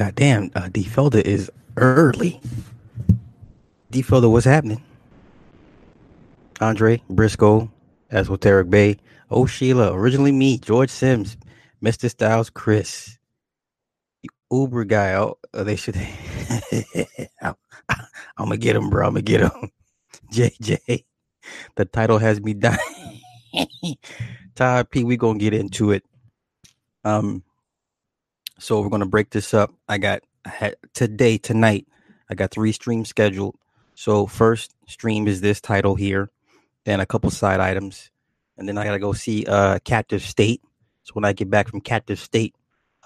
goddamn, uh, D Felder is early. D Felder, what's happening? Andre Briscoe, Esoteric Bay, Oh Sheila, originally me, George Sims, Mr. Styles, Chris, Uber guy. Oh, uh, they should. I'm, I'm gonna get him, bro. I'm gonna get him. JJ, the title has me dying. Todd P, we gonna get into it. Um, so we're gonna break this up. I got today, tonight. I got three streams scheduled. So first stream is this title here, then a couple side items, and then I gotta go see uh Captive State. So when I get back from Captive State,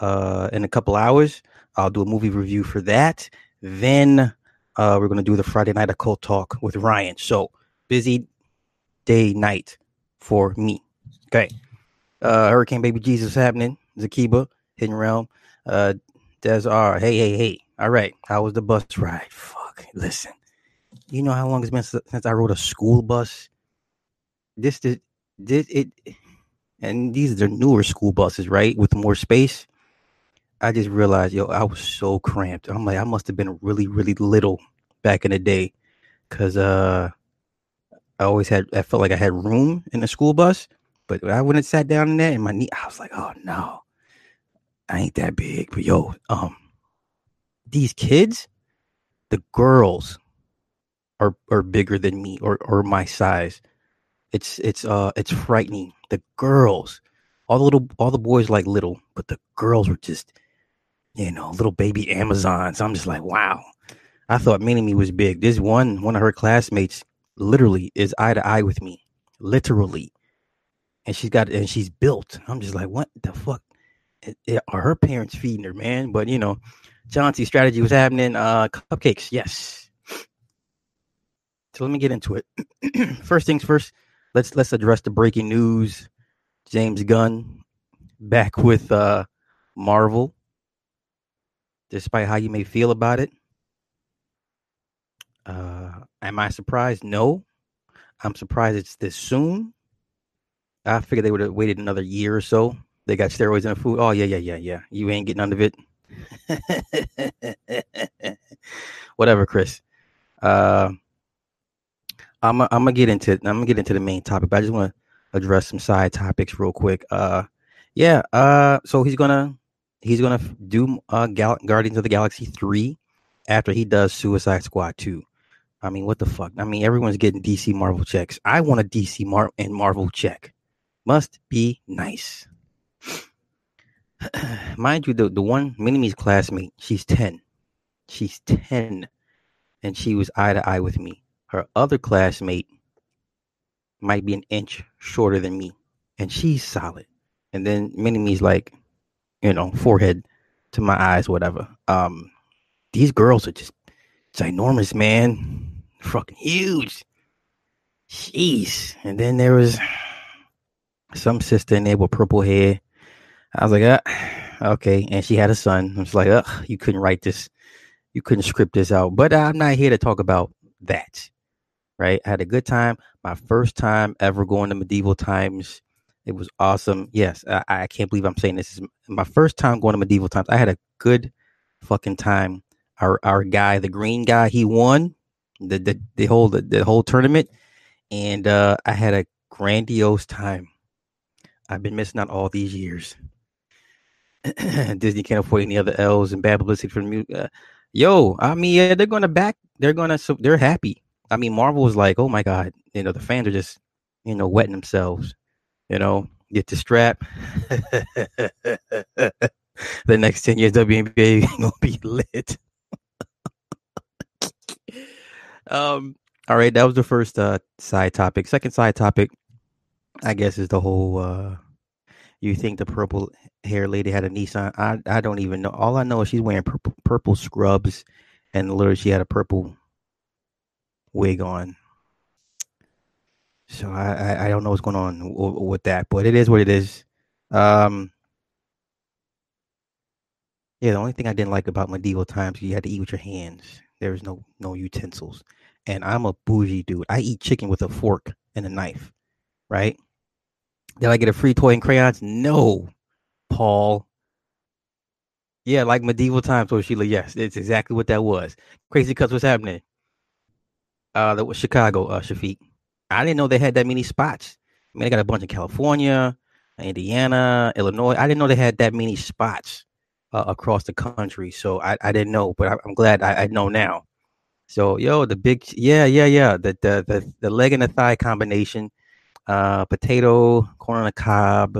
uh, in a couple hours, I'll do a movie review for that. Then uh, we're gonna do the Friday night occult talk with Ryan. So busy day night for me. Okay. Uh, Hurricane Baby Jesus happening. Zakiba, Hidden Realm. Uh, Des R. Hey, hey, hey. All right. How was the bus ride? Fuck. Listen. You know how long it's been since I rode a school bus? This did did it and these are the newer school buses, right? With more space. I just realized, yo, I was so cramped. I'm like, I must have been really, really little back in the day. Cause uh I always had I felt like I had room in the school bus, but I and sat down in there and my knee, I was like, oh no, I ain't that big. But yo, um, these kids, the girls are are bigger than me or or my size. It's it's uh it's frightening. The girls, all the little all the boys like little, but the girls were just, you know, little baby Amazons. I'm just like, wow. I thought Mini Me was big. This one, one of her classmates literally is eye to eye with me. Literally. And she's got and she's built. I'm just like, what the fuck? Are her parents feeding her, man? But you know, Chauncey strategy was happening. Uh cupcakes, yes. So let me get into it. first things first, let's let's address the breaking news. James Gunn back with uh Marvel. Despite how you may feel about it. Uh am I surprised? No. I'm surprised it's this soon. I figured they would have waited another year or so. They got steroids in the food. Oh yeah, yeah, yeah, yeah. You ain't getting none of it. Whatever, Chris. Uh I'm I'm gonna get into I'm gonna get into the main topic, but I just want to address some side topics real quick. Uh, yeah. Uh, so he's gonna he's gonna do uh Gal- Guardians of the Galaxy three after he does Suicide Squad two. I mean, what the fuck? I mean, everyone's getting DC Marvel checks. I want a DC Mar- and Marvel check. Must be nice. Mind you, the the one Mini Me's classmate, she's ten. She's ten, and she was eye to eye with me her other classmate might be an inch shorter than me, and she's solid. And then Mini Me's like, you know, forehead to my eyes, whatever. Um, these girls are just ginormous, man. Fucking huge. Jeez. And then there was some sister in there with purple hair. I was like, uh, okay. And she had a son. I was like, ugh, you couldn't write this. You couldn't script this out. But I'm not here to talk about that right? I had a good time. My first time ever going to medieval times. It was awesome. Yes, I, I can't believe I'm saying this is my first time going to medieval times. I had a good fucking time. Our our guy, the green guy, he won the the, the whole the, the whole tournament, and uh, I had a grandiose time. I've been missing out all these years. Disney can't afford any other L's and bad publicity for the Uh, yo, I mean, yeah, they're gonna back. They're gonna. So they're happy. I mean, Marvel was like, oh my god, you know, the fans are just, you know, wetting themselves. You know, get the strap. the next ten years, WNBA gonna be lit. um. All right, that was the first uh, side topic. Second side topic, I guess, is the whole. uh You think the purple hair lady had a Nissan? I I don't even know. All I know is she's wearing purple, purple scrubs, and literally she had a purple wig on. So I, I, I don't know what's going on w- with that, but it is what it is. Um, yeah, the only thing I didn't like about medieval times, you had to eat with your hands. There was no no utensils, and I'm a bougie dude. I eat chicken with a fork and a knife, right? Did I get a free toy and crayons? No, Paul. Yeah, like medieval times, so Sheila. Yes, it's exactly what that was. Crazy cuts. What's happening? Uh, that was Chicago. Uh, Shafiq. I didn't know they had that many spots. I mean, they got a bunch in California, Indiana, Illinois. I didn't know they had that many spots uh, across the country. So I, I didn't know, but I, am glad I, I know now. So yo, the big yeah yeah yeah the the the, the leg and the thigh combination, uh, potato, corn on the cob.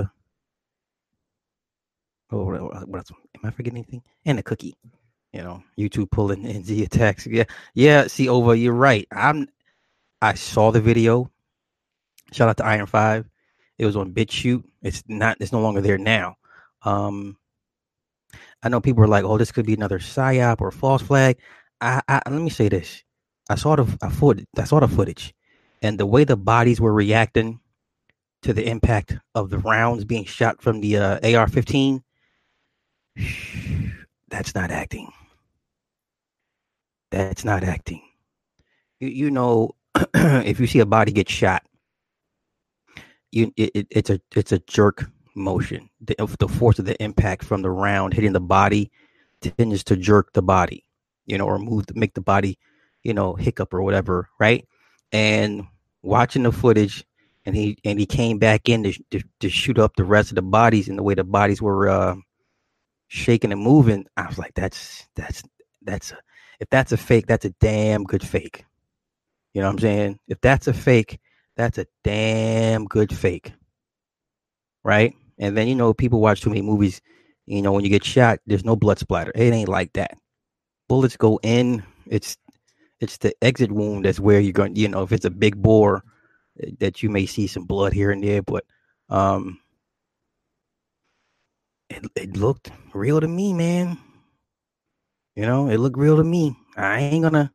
Oh, what else? Am I forgetting anything? And a cookie. You know, YouTube pulling in the attacks. Yeah, yeah. See, over. You're right. I'm. I saw the video. Shout out to Iron Five. It was on BitChute. It's not. It's no longer there now. Um, I know people are like, "Oh, this could be another psyop or false flag." I, I let me say this. I saw the I, foot, I saw the footage, and the way the bodies were reacting to the impact of the rounds being shot from the uh, AR-15. That's not acting. That's not acting. You, you know, if you see a body get shot, you it, it, it's a it's a jerk motion. The, the force of the impact from the round hitting the body tends to jerk the body you know, or move make the body, you know, hiccup or whatever, right? And watching the footage, and he and he came back in to, to, to shoot up the rest of the bodies and the way the bodies were uh, shaking and moving. I was like, that's that's that's a, if that's a fake, that's a damn good fake. You know what I'm saying? If that's a fake, that's a damn good fake. Right? And then you know, people watch too many movies. You know, when you get shot, there's no blood splatter. It ain't like that bullets go in, it's it's the exit wound that's where you're going. You know, if it's a big bore, eh, that you may see some blood here and there, but um, it it looked real to me, man. You know, it looked real to me. I ain't gonna,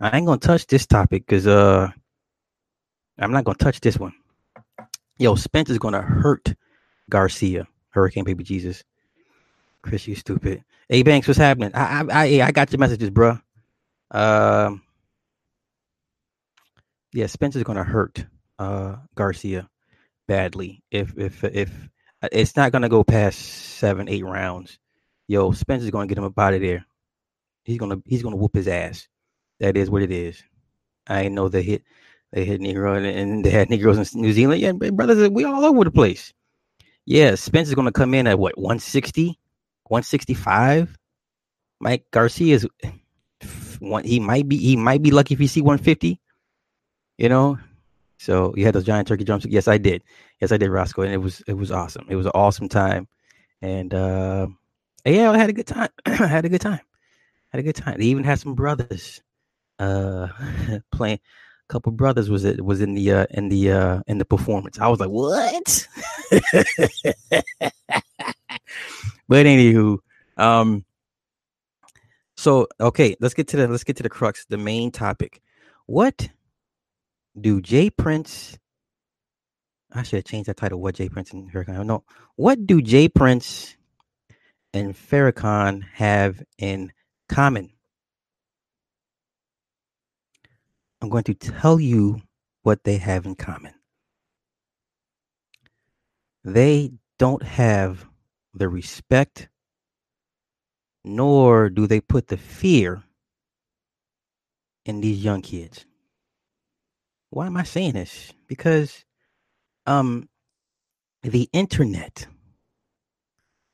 I ain't gonna touch this topic because uh, I'm not gonna touch this one. Yo, Spencer's gonna hurt Garcia, Hurricane Baby Jesus. Chris, you stupid. Hey Banks, what's happening? I I I, I got your messages, bro. Um, yeah, Spencer's gonna hurt uh Garcia badly if if if uh, it's not gonna go past seven eight rounds. Yo, Spencer's gonna get him up out of there. He's gonna he's gonna whoop his ass. That is what it is. I know they hit they hit Negro and, and they had Negroes in New Zealand. Yeah, brothers, we all over the place. Yeah, Spencer's gonna come in at what 160 165. Mike Garcia is one. He might be. He might be lucky if he see 150. You know. So you had those giant turkey jumps. Yes, I did. Yes, I did, Roscoe, and it was it was awesome. It was an awesome time, and uh, yeah, I had a good time. I had a good time. Had a good time. They even had some brothers uh playing. A couple brothers was it was in the uh in the uh in the performance. I was like, what? But anywho, um, so okay, let's get to the let's get to the crux, the main topic. What do J Prince? I should have changed that title. What J Prince and Farrakhan? No, what do J Prince and Farrakhan have in common? I'm going to tell you what they have in common. They don't have the respect, nor do they put the fear in these young kids. Why am I saying this? Because um the internet.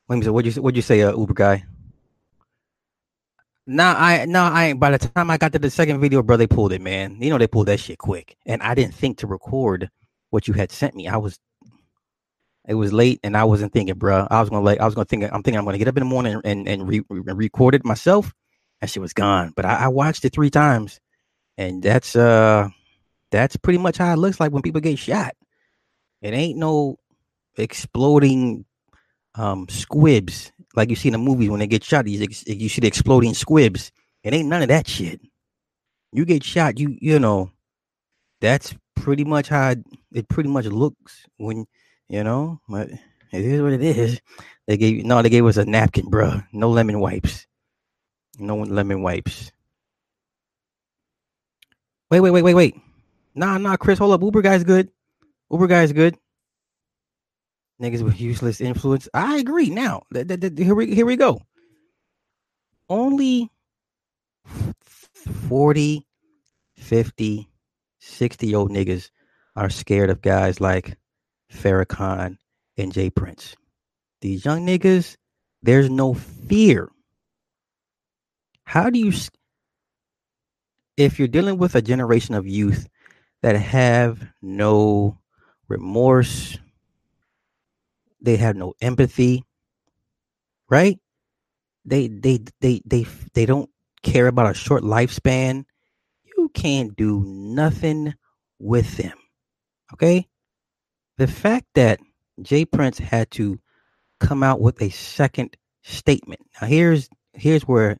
Wait a minute, what'd you what'd you say, uh, Uber guy? Nah, I no, I by the time I got to the second video, bro, they pulled it, man. You know they pulled that shit quick. And I didn't think to record what you had sent me. I was it was late and I wasn't thinking, bro. I was gonna like I was gonna think I'm thinking I'm gonna get up in the morning and and re- re- record it myself. That shit was gone. But I, I watched it three times, and that's uh that's pretty much how it looks like when people get shot. It ain't no exploding um squibs like you see in the movies when they get shot. You, you see the exploding squibs. It ain't none of that shit. You get shot, you you know, that's pretty much how it pretty much looks when you know, but it is what it is. They gave you no, they gave us a napkin, bro. No lemon wipes. No lemon wipes. Wait, wait, wait, wait, wait. Nah, nah, Chris, hold up. Uber guy's good. Uber guy's good. Niggas with useless influence. I agree. Now, th- th- th- here we here we go. only 40, 50, 60 year old niggas are scared of guys like Farrakhan and Jay Prince. These young niggas, there's no fear. How do you, if you're dealing with a generation of youth that have no remorse, they have no empathy, right? They they they they they don't care about a short lifespan. You can't do nothing with them. Okay? The fact that J. Prince had to come out with a second statement. Now here's here's where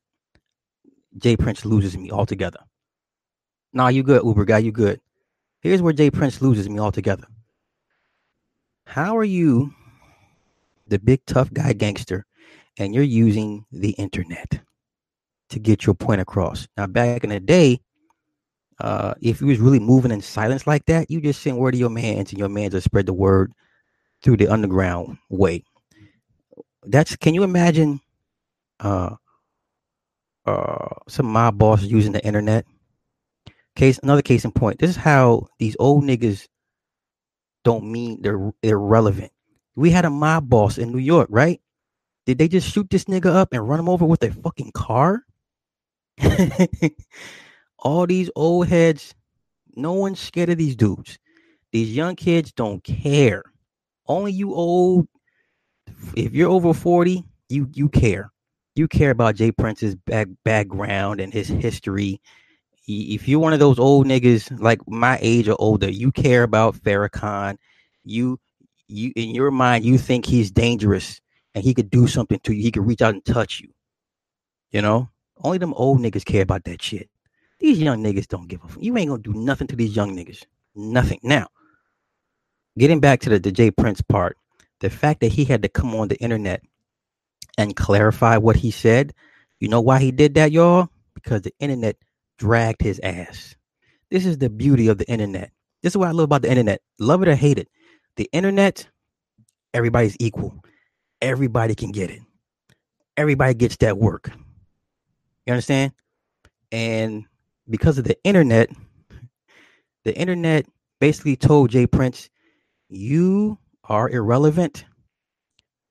J. Prince loses me altogether. Nah, you good, Uber guy, you good. Here's where J. Prince loses me altogether. How are you the big tough guy gangster and you're using the internet to get your point across? Now back in the day, uh, if you was really moving in silence like that, you just send word to your mans and your mans will spread the word through the underground way. That's can you imagine uh uh some mob boss using the internet? Case another case in point. This is how these old niggas don't mean they're irrelevant. We had a mob boss in New York, right? Did they just shoot this nigga up and run him over with a fucking car? All these old heads, no one's scared of these dudes. These young kids don't care. Only you old, if you're over 40, you you care. You care about Jay Prince's back, background and his history. If you're one of those old niggas like my age or older, you care about Farrakhan. You you in your mind, you think he's dangerous and he could do something to you. He could reach out and touch you. You know, only them old niggas care about that shit. These young niggas don't give a fuck. You ain't gonna do nothing to these young niggas. Nothing. Now, getting back to the, the. Prince part, the fact that he had to come on the internet and clarify what he said, you know why he did that, y'all? Because the internet dragged his ass. This is the beauty of the internet. This is what I love about the internet. Love it or hate it. The internet, everybody's equal. Everybody can get it. Everybody gets that work. You understand? And because of the internet, the internet basically told Jay Prince, you are irrelevant.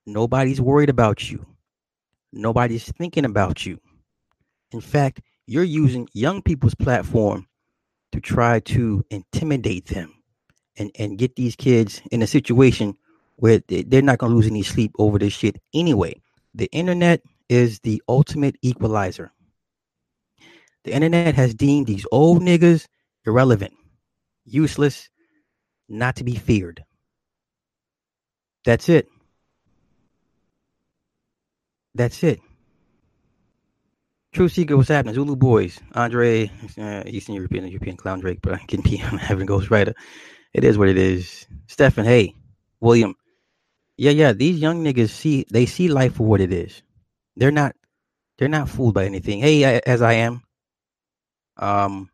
Nobody's worried about you. Nobody's thinking about you. In fact, you're using young people's platform to try to intimidate them and, and get these kids in a situation where they're not going to lose any sleep over this shit anyway. The internet is the ultimate equalizer. The internet has deemed these old niggas irrelevant, useless, not to be feared. That's it. That's it. True Secret, what's happening? Zulu Boys, Andre, uh, Eastern European, European Clown Drake, but I can be I'm having Ghost Rider. It is what it is. Stefan, hey, William. Yeah, yeah, these young niggas see they see life for what it is. They're not they're not fooled by anything. Hey, as I am. Um,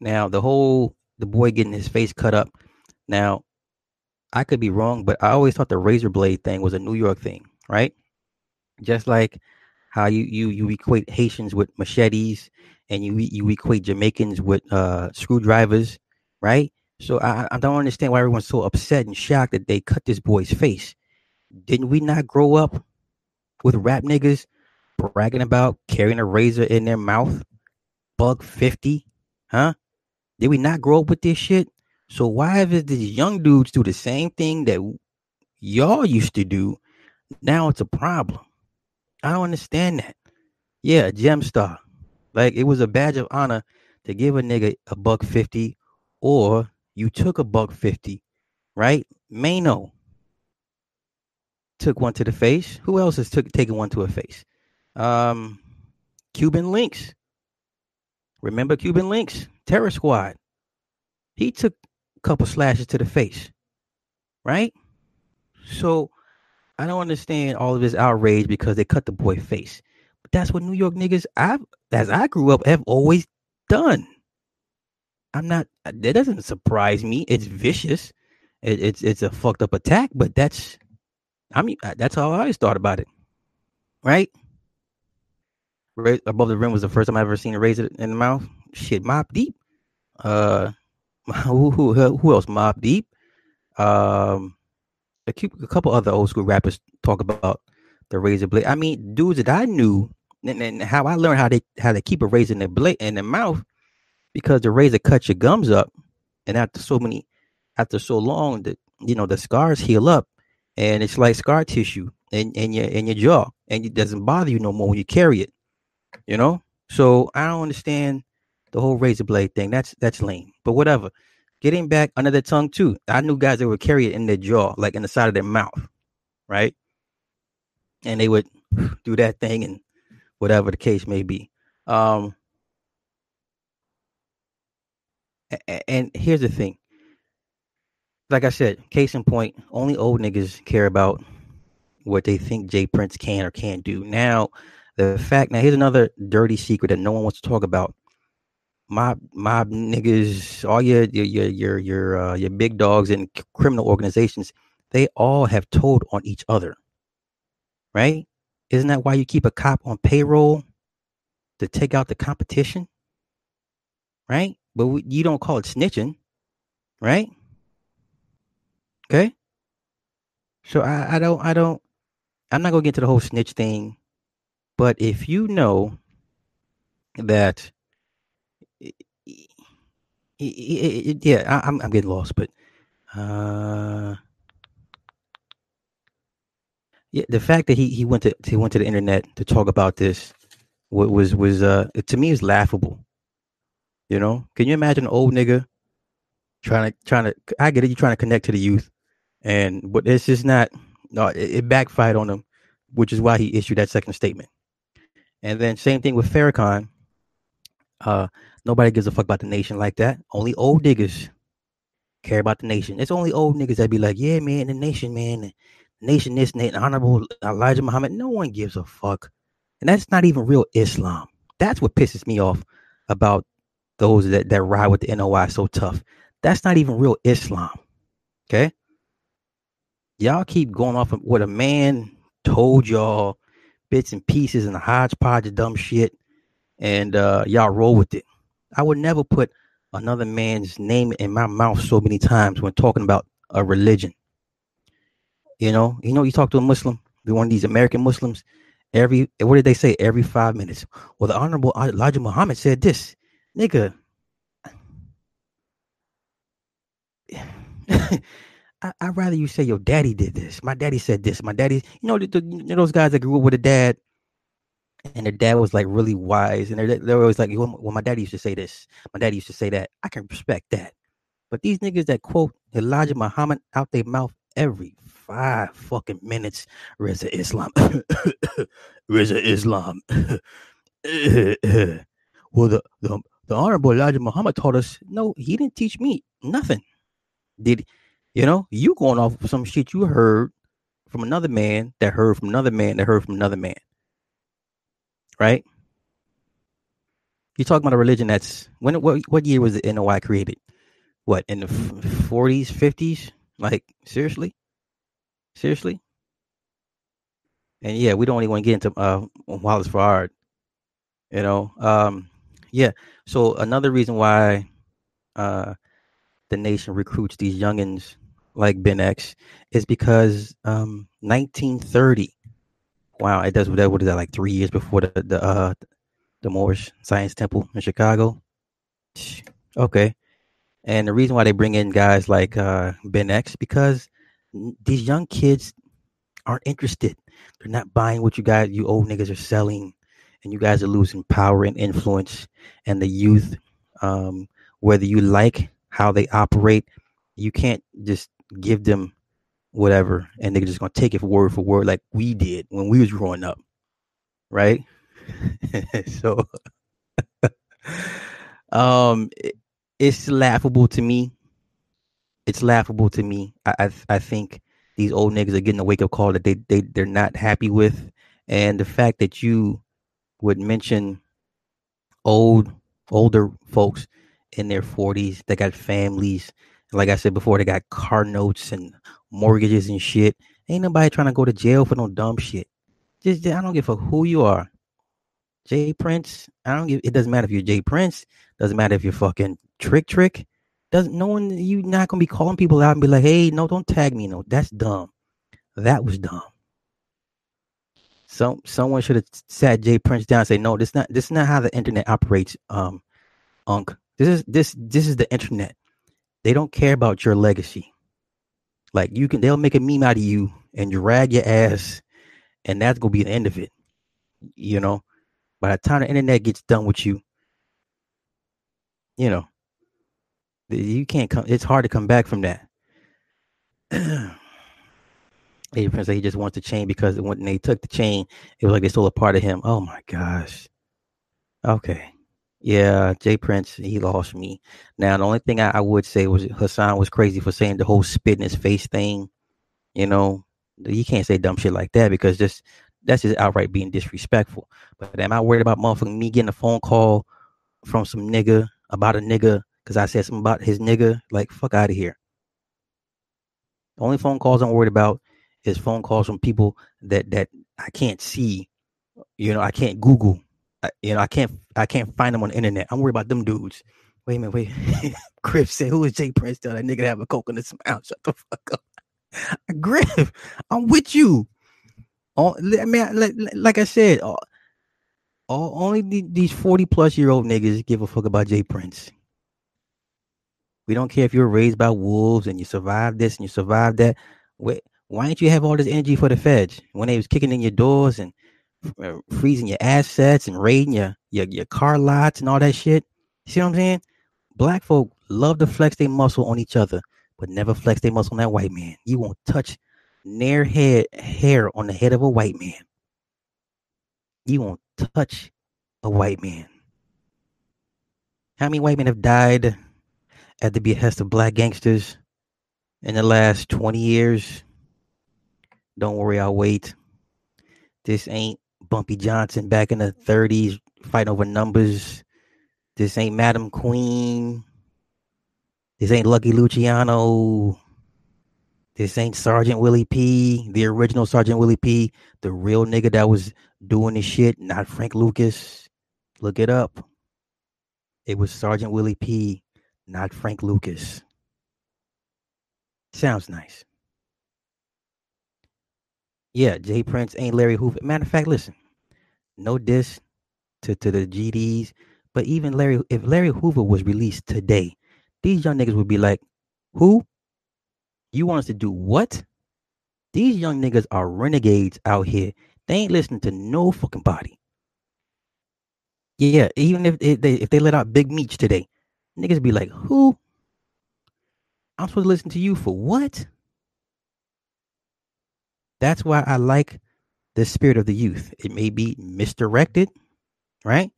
now the whole the boy getting his face cut up. Now, I could be wrong, but I always thought the razor blade thing was a New York thing, right? Just like how you you you equate Haitians with machetes and you you equate Jamaicans with uh, screwdrivers, right? So I, I don't understand why everyone's so upset and shocked that they cut this boy's face. Didn't we not grow up with rap niggas bragging about carrying a razor in their mouth, buck 50, huh? Did we not grow up with this shit? So why if these young dudes do the same thing that y'all used to do, now it's a problem. I don't understand that. Yeah, gem star. Like it was a badge of honor to give a nigga a buck 50 or you took a buck 50, right? Mano took one to the face. Who else has took taken one to a face? Um, Cuban Links. Remember Cuban Links? Terror Squad. He took a couple slashes to the face, right? So I don't understand all of this outrage because they cut the boy face. But that's what New York niggas, I've as I grew up, have always done. I'm not. That doesn't surprise me. It's vicious. It, it's it's a fucked up attack, but that's I mean, that's how I always thought about it, right? Above the rim was the first time I ever seen a razor in the mouth. Shit, Mobb Deep. Uh, who who who else? Mobb Deep. Um, a, a couple other old school rappers talk about the razor blade. I mean, dudes that I knew and, and how I learned how they how they keep a razor in their blade in their mouth because the razor cuts your gums up, and after so many, after so long, that you know the scars heal up, and it's like scar tissue in your in your jaw, and it doesn't bother you no more when you carry it. You know, so I don't understand the whole razor blade thing. That's that's lame, but whatever. Getting back under the tongue too. I knew guys that would carry it in their jaw, like in the side of their mouth, right? And they would do that thing and whatever the case may be. Um, and here's the thing. Like I said, case in point, only old niggas care about what they think J. Prince can or can't do. Now, the fact now here's another dirty secret that no one wants to talk about mob mob niggas, all your your your your your, uh, your big dogs and criminal organizations, they all have told on each other. Right? Isn't that why you keep a cop on payroll to take out the competition? Right? But we, you don't call it snitching, right? Okay. So I, I don't I don't I'm not gonna get to the whole snitch thing, but if you know that yeah, I, am I'm getting lost, but uh, yeah, the fact that he he went to he went to the internet to talk about this was was uh to me is laughable. You know, can you imagine an old nigga trying to trying to I get it, you trying to connect to the youth, and but it's just not no, it, it backfired on him, which is why he issued that second statement. And then same thing with Farrakhan. Uh, Nobody gives a fuck about the nation like that. Only old niggas care about the nation. It's only old niggas that be like, yeah, man, the nation, man, the nation, this, and honorable Elijah Muhammad. No one gives a fuck. And that's not even real Islam. That's what pisses me off about those that, that ride with the NOI so tough. That's not even real Islam. Okay? Y'all keep going off of what a man told y'all, bits and pieces and a hodgepodge of dumb shit, and uh, y'all roll with it. I would never put another man's name in my mouth so many times when talking about a religion. You know, you know, you talk to a Muslim, be one of these American Muslims, every what did they say? Every five minutes. Well, the Honorable Elijah Muhammad said this, nigga. I, would rather you say your daddy did this. My daddy said this. My daddy, you know, the, the, you know those guys that grew up with a dad and their dad was like really wise, and they're they're always like, "Well, my daddy used to say this, my daddy used to say that." I can respect that, but these niggas that quote Elijah Muhammad out their mouth every five fucking minutes, Reza Islam, Reza Islam. well, the, the the honorable Elijah Muhammad taught us. No, he didn't teach me nothing. Did you know? You going off some shit you heard from another man that heard from another man that heard from another man right? You're talking about a religion that's when what what year was the NOI created? What in the 40s, 50s? Like seriously, seriously? And yeah, we don't even want to get into uh, Wallace Fard. You know, um, yeah. So another reason why uh, the nation recruits these youngins like Ben X is because um, 1930 Wow, it does that. What is that? Like three years before the the uh the Moorish Science Temple in Chicago. Okay, and the reason why they bring in guys like uh, Ben X because these young kids aren't interested. They're not buying what you guys, you old niggas, are selling, and you guys are losing power and influence. And the youth, um, whether you like how they operate, you can't just give them whatever, and they're just gonna take it word for word like we did when we was growing up, right? so, um, it, it's laughable to me. It's laughable to me. I, I I think these old niggas are getting a wake up call that they they they're not happy with, and the fact that you would mention old older folks in their 40s that got families like I said before, they got car notes and mortgages and shit, Ain't nobody trying to go to jail for no dumb shit. Just I don't give a who you are. Jay Prince. I don't give. It doesn't matter if you're Jay Prince. Doesn't matter if you're fucking Trick Trick. Doesn't no one. You not gonna be calling people out and be like, hey, no, don't tag me. No, that's dumb. That was dumb. Some someone should have sat Jay Prince down and say, no, this not this is not how the internet operates. Um, Unc. This is this this is the internet. They don't care about your legacy. Like you can, they'll make a meme out of you and drag your ass, and that's gonna be the end of it. You know, by the time the internet gets done with you, you know, you can't come. It's hard to come back from that. Hey, Prince he just wants the chain because when they took the chain, it was like they stole a part of him. Oh my gosh. Okay. Yeah, Jay Prince, he lost me. Now, the only thing I, I, would say was Hassan was crazy for saying the whole spit in his face thing. You know, you can't say dumb shit like that because just that's just outright being disrespectful. But am I worried about motherfucking me getting a phone call from some nigga about a nigga because I said something about his nigga? Like, fuck out of here. The only phone calls I'm worried about is phone calls from people that that I can't see. You know, I can't Google You know, I can't I can't find them on the internet. I'm worried about them dudes. Wait a minute, wait. Griff said, "Who is Jay Prince? Tell that nigga to have a coke in his mouth." Shut the fuck up, Griff. I'm with you. Oh, all, I mean, like, like I said, all, all, only these 40 plus year old niggas give a fuck about Jay Prince. We don't care if you were raised by wolves and you survived this and you survived that. Wait, why didn't you have all this energy for the feds when they was kicking in your doors and uh, freezing your assets and raiding your, your your car lots and all that shit. See what I'm saying? Black folk love to flex their muscle on each other, but never flex their muscle on that white man. You won't touch near head hair on the head of a white man. You won't touch a white man. How many white men have died at the behest of black gangsters in the last 20 years? Don't worry, I'll wait. This ain't Bumpy Johnson back in the 30s fighting over numbers. This ain't Madam Queen. This ain't Lucky Luciano. This ain't Sergeant Willie P, the original Sergeant Willie P, the real nigga that was doing this shit, not Frank Lucas. Look it up. It was Sergeant Willie P, not Frank Lucas. Sounds nice. Yeah, Jay Prince ain't Larry Hoover. Matter of fact, listen, no diss to, to the GDs, but even Larry, if Larry Hoover was released today, these young niggas would be like, who? You want us to do what? These young niggas are renegades out here. They ain't listening to no fucking body. Yeah, even if, they if they let out Big Meech today, niggas be like, who? I'm supposed to listen to you for what? That's why I like the spirit of the youth. It may be misdirected, right?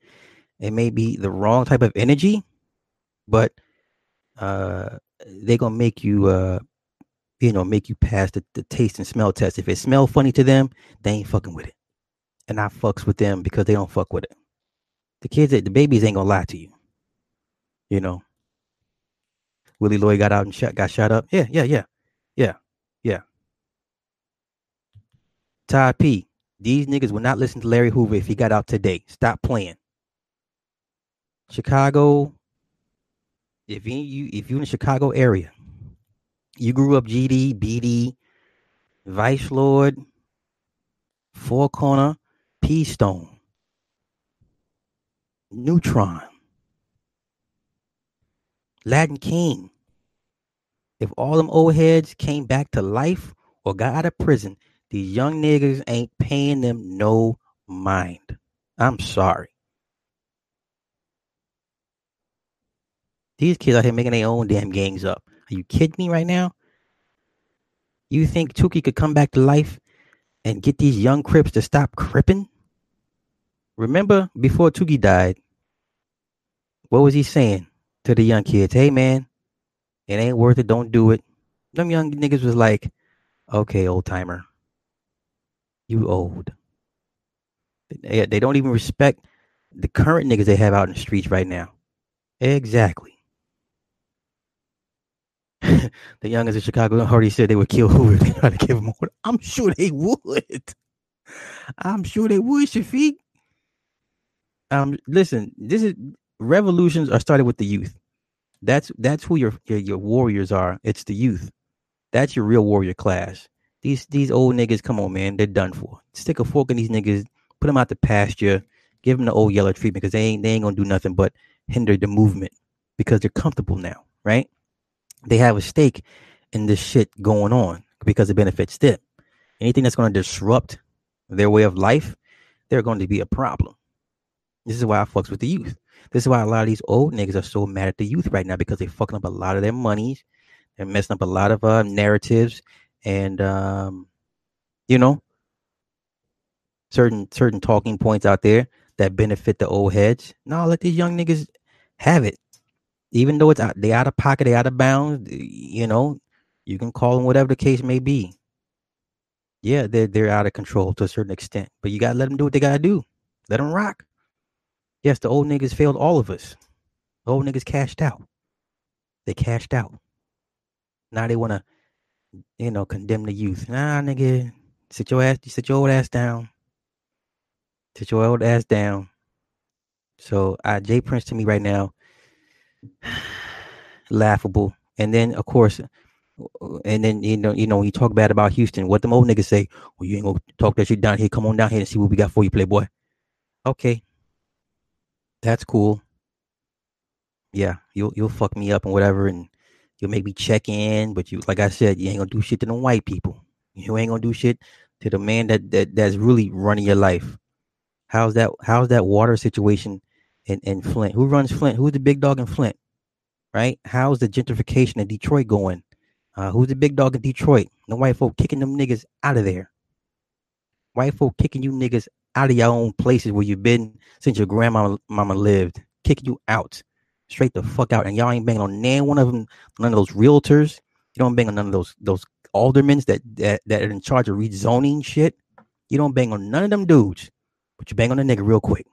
It may be the wrong type of energy, but uh, they're gonna make you, uh, you know, make you pass the, the taste and smell test. If it smells funny to them, they ain't fucking with it, and I fucks with them because they don't fuck with it. The kids, the babies ain't gonna lie to you. You know, Willie Lloyd got out and shot, got shot up. Yeah, yeah, yeah, yeah, yeah. Todd P. These niggas will not listen to Larry Hoover if he got out today. Stop playing. Chicago. If you, you if you're in the Chicago area, you grew up GD, BD, Vice Lord, Four Corner, P Stone, Neutron, Latin King. If all them old heads came back to life or got out of prison, these young niggas ain't paying them no mind. I'm sorry. These kids out here making their own damn gangs up. Are you kidding me right now? You think Tookie could come back to life and get these young Crips to stop cripping? Remember before Tookie died, what was he saying to the young kids? Hey man, it ain't worth it, don't do it. Them young niggas was like, okay, old timer. You old. They, they don't even respect the current niggas they have out in the streets right now. Exactly. the youngest in Chicago already said they would kill Hoover if they try to give him order. I'm sure they would. I'm sure they would, Shafiq. Um, listen, this is revolutions are started with the youth. That's that's who your, your your warriors are. It's the youth. That's your real warrior class. These these old niggas, come on, man, they're done for. Stick a fork in these niggas, put them out the pasture, give them the old yeller treatment because they ain't they ain't gonna do nothing but hinder the movement because they're comfortable now, right? They have a stake in this shit going on because it benefits them. Anything that's to disrupt their way of life, they're going to be a problem. This is why I fucks with the youth. This is why a lot of these old niggas are so mad at the youth right now because they're fucking up a lot of their monies. They're messing up a lot of uh, narratives and um, you know certain certain talking points out there that benefit the old heads. No, let these young niggas have it. Even though it's out, they out of pocket, they out of bounds. You know, you can call them whatever the case may be. Yeah, they're they're out of control to a certain extent, but you gotta let them do what they gotta do. Let them rock. Yes, the old niggas failed all of us. The old niggas cashed out. They cashed out. Now they wanna, you know, condemn the youth. Nah, nigga, sit your ass, sit your old ass down. Sit your old ass down. So, uh, J Prince to me right now, laughable. And then, of course, and then you know, you know, you talk bad about Houston, what the old niggas say? Well, you ain't gonna talk that shit down here. Come on down here and see what we got for you, Playboy. Okay, that's cool. Yeah, you'll you'll fuck me up and whatever, and you'll make me check in. But you, like I said, you ain't gonna do shit to the white people. You ain't gonna do shit to the man that that that's really running your life. How's that? How's that water situation in in Flint? Who runs Flint? Who's the big dog in Flint? Right? How's the gentrification in Detroit going? Uh, who's the big dog in Detroit? The white folk kicking them niggas out of there. White folk kicking you niggas out of your own places where you've been since your grandma mama lived, kicking you out, straight the fuck out. And y'all ain't banging on none one of them, none of those realtors. You don't bang on none of those those aldermen that, that that are in charge of rezoning shit. You don't bang on none of them dudes, but you bang on the nigga real quick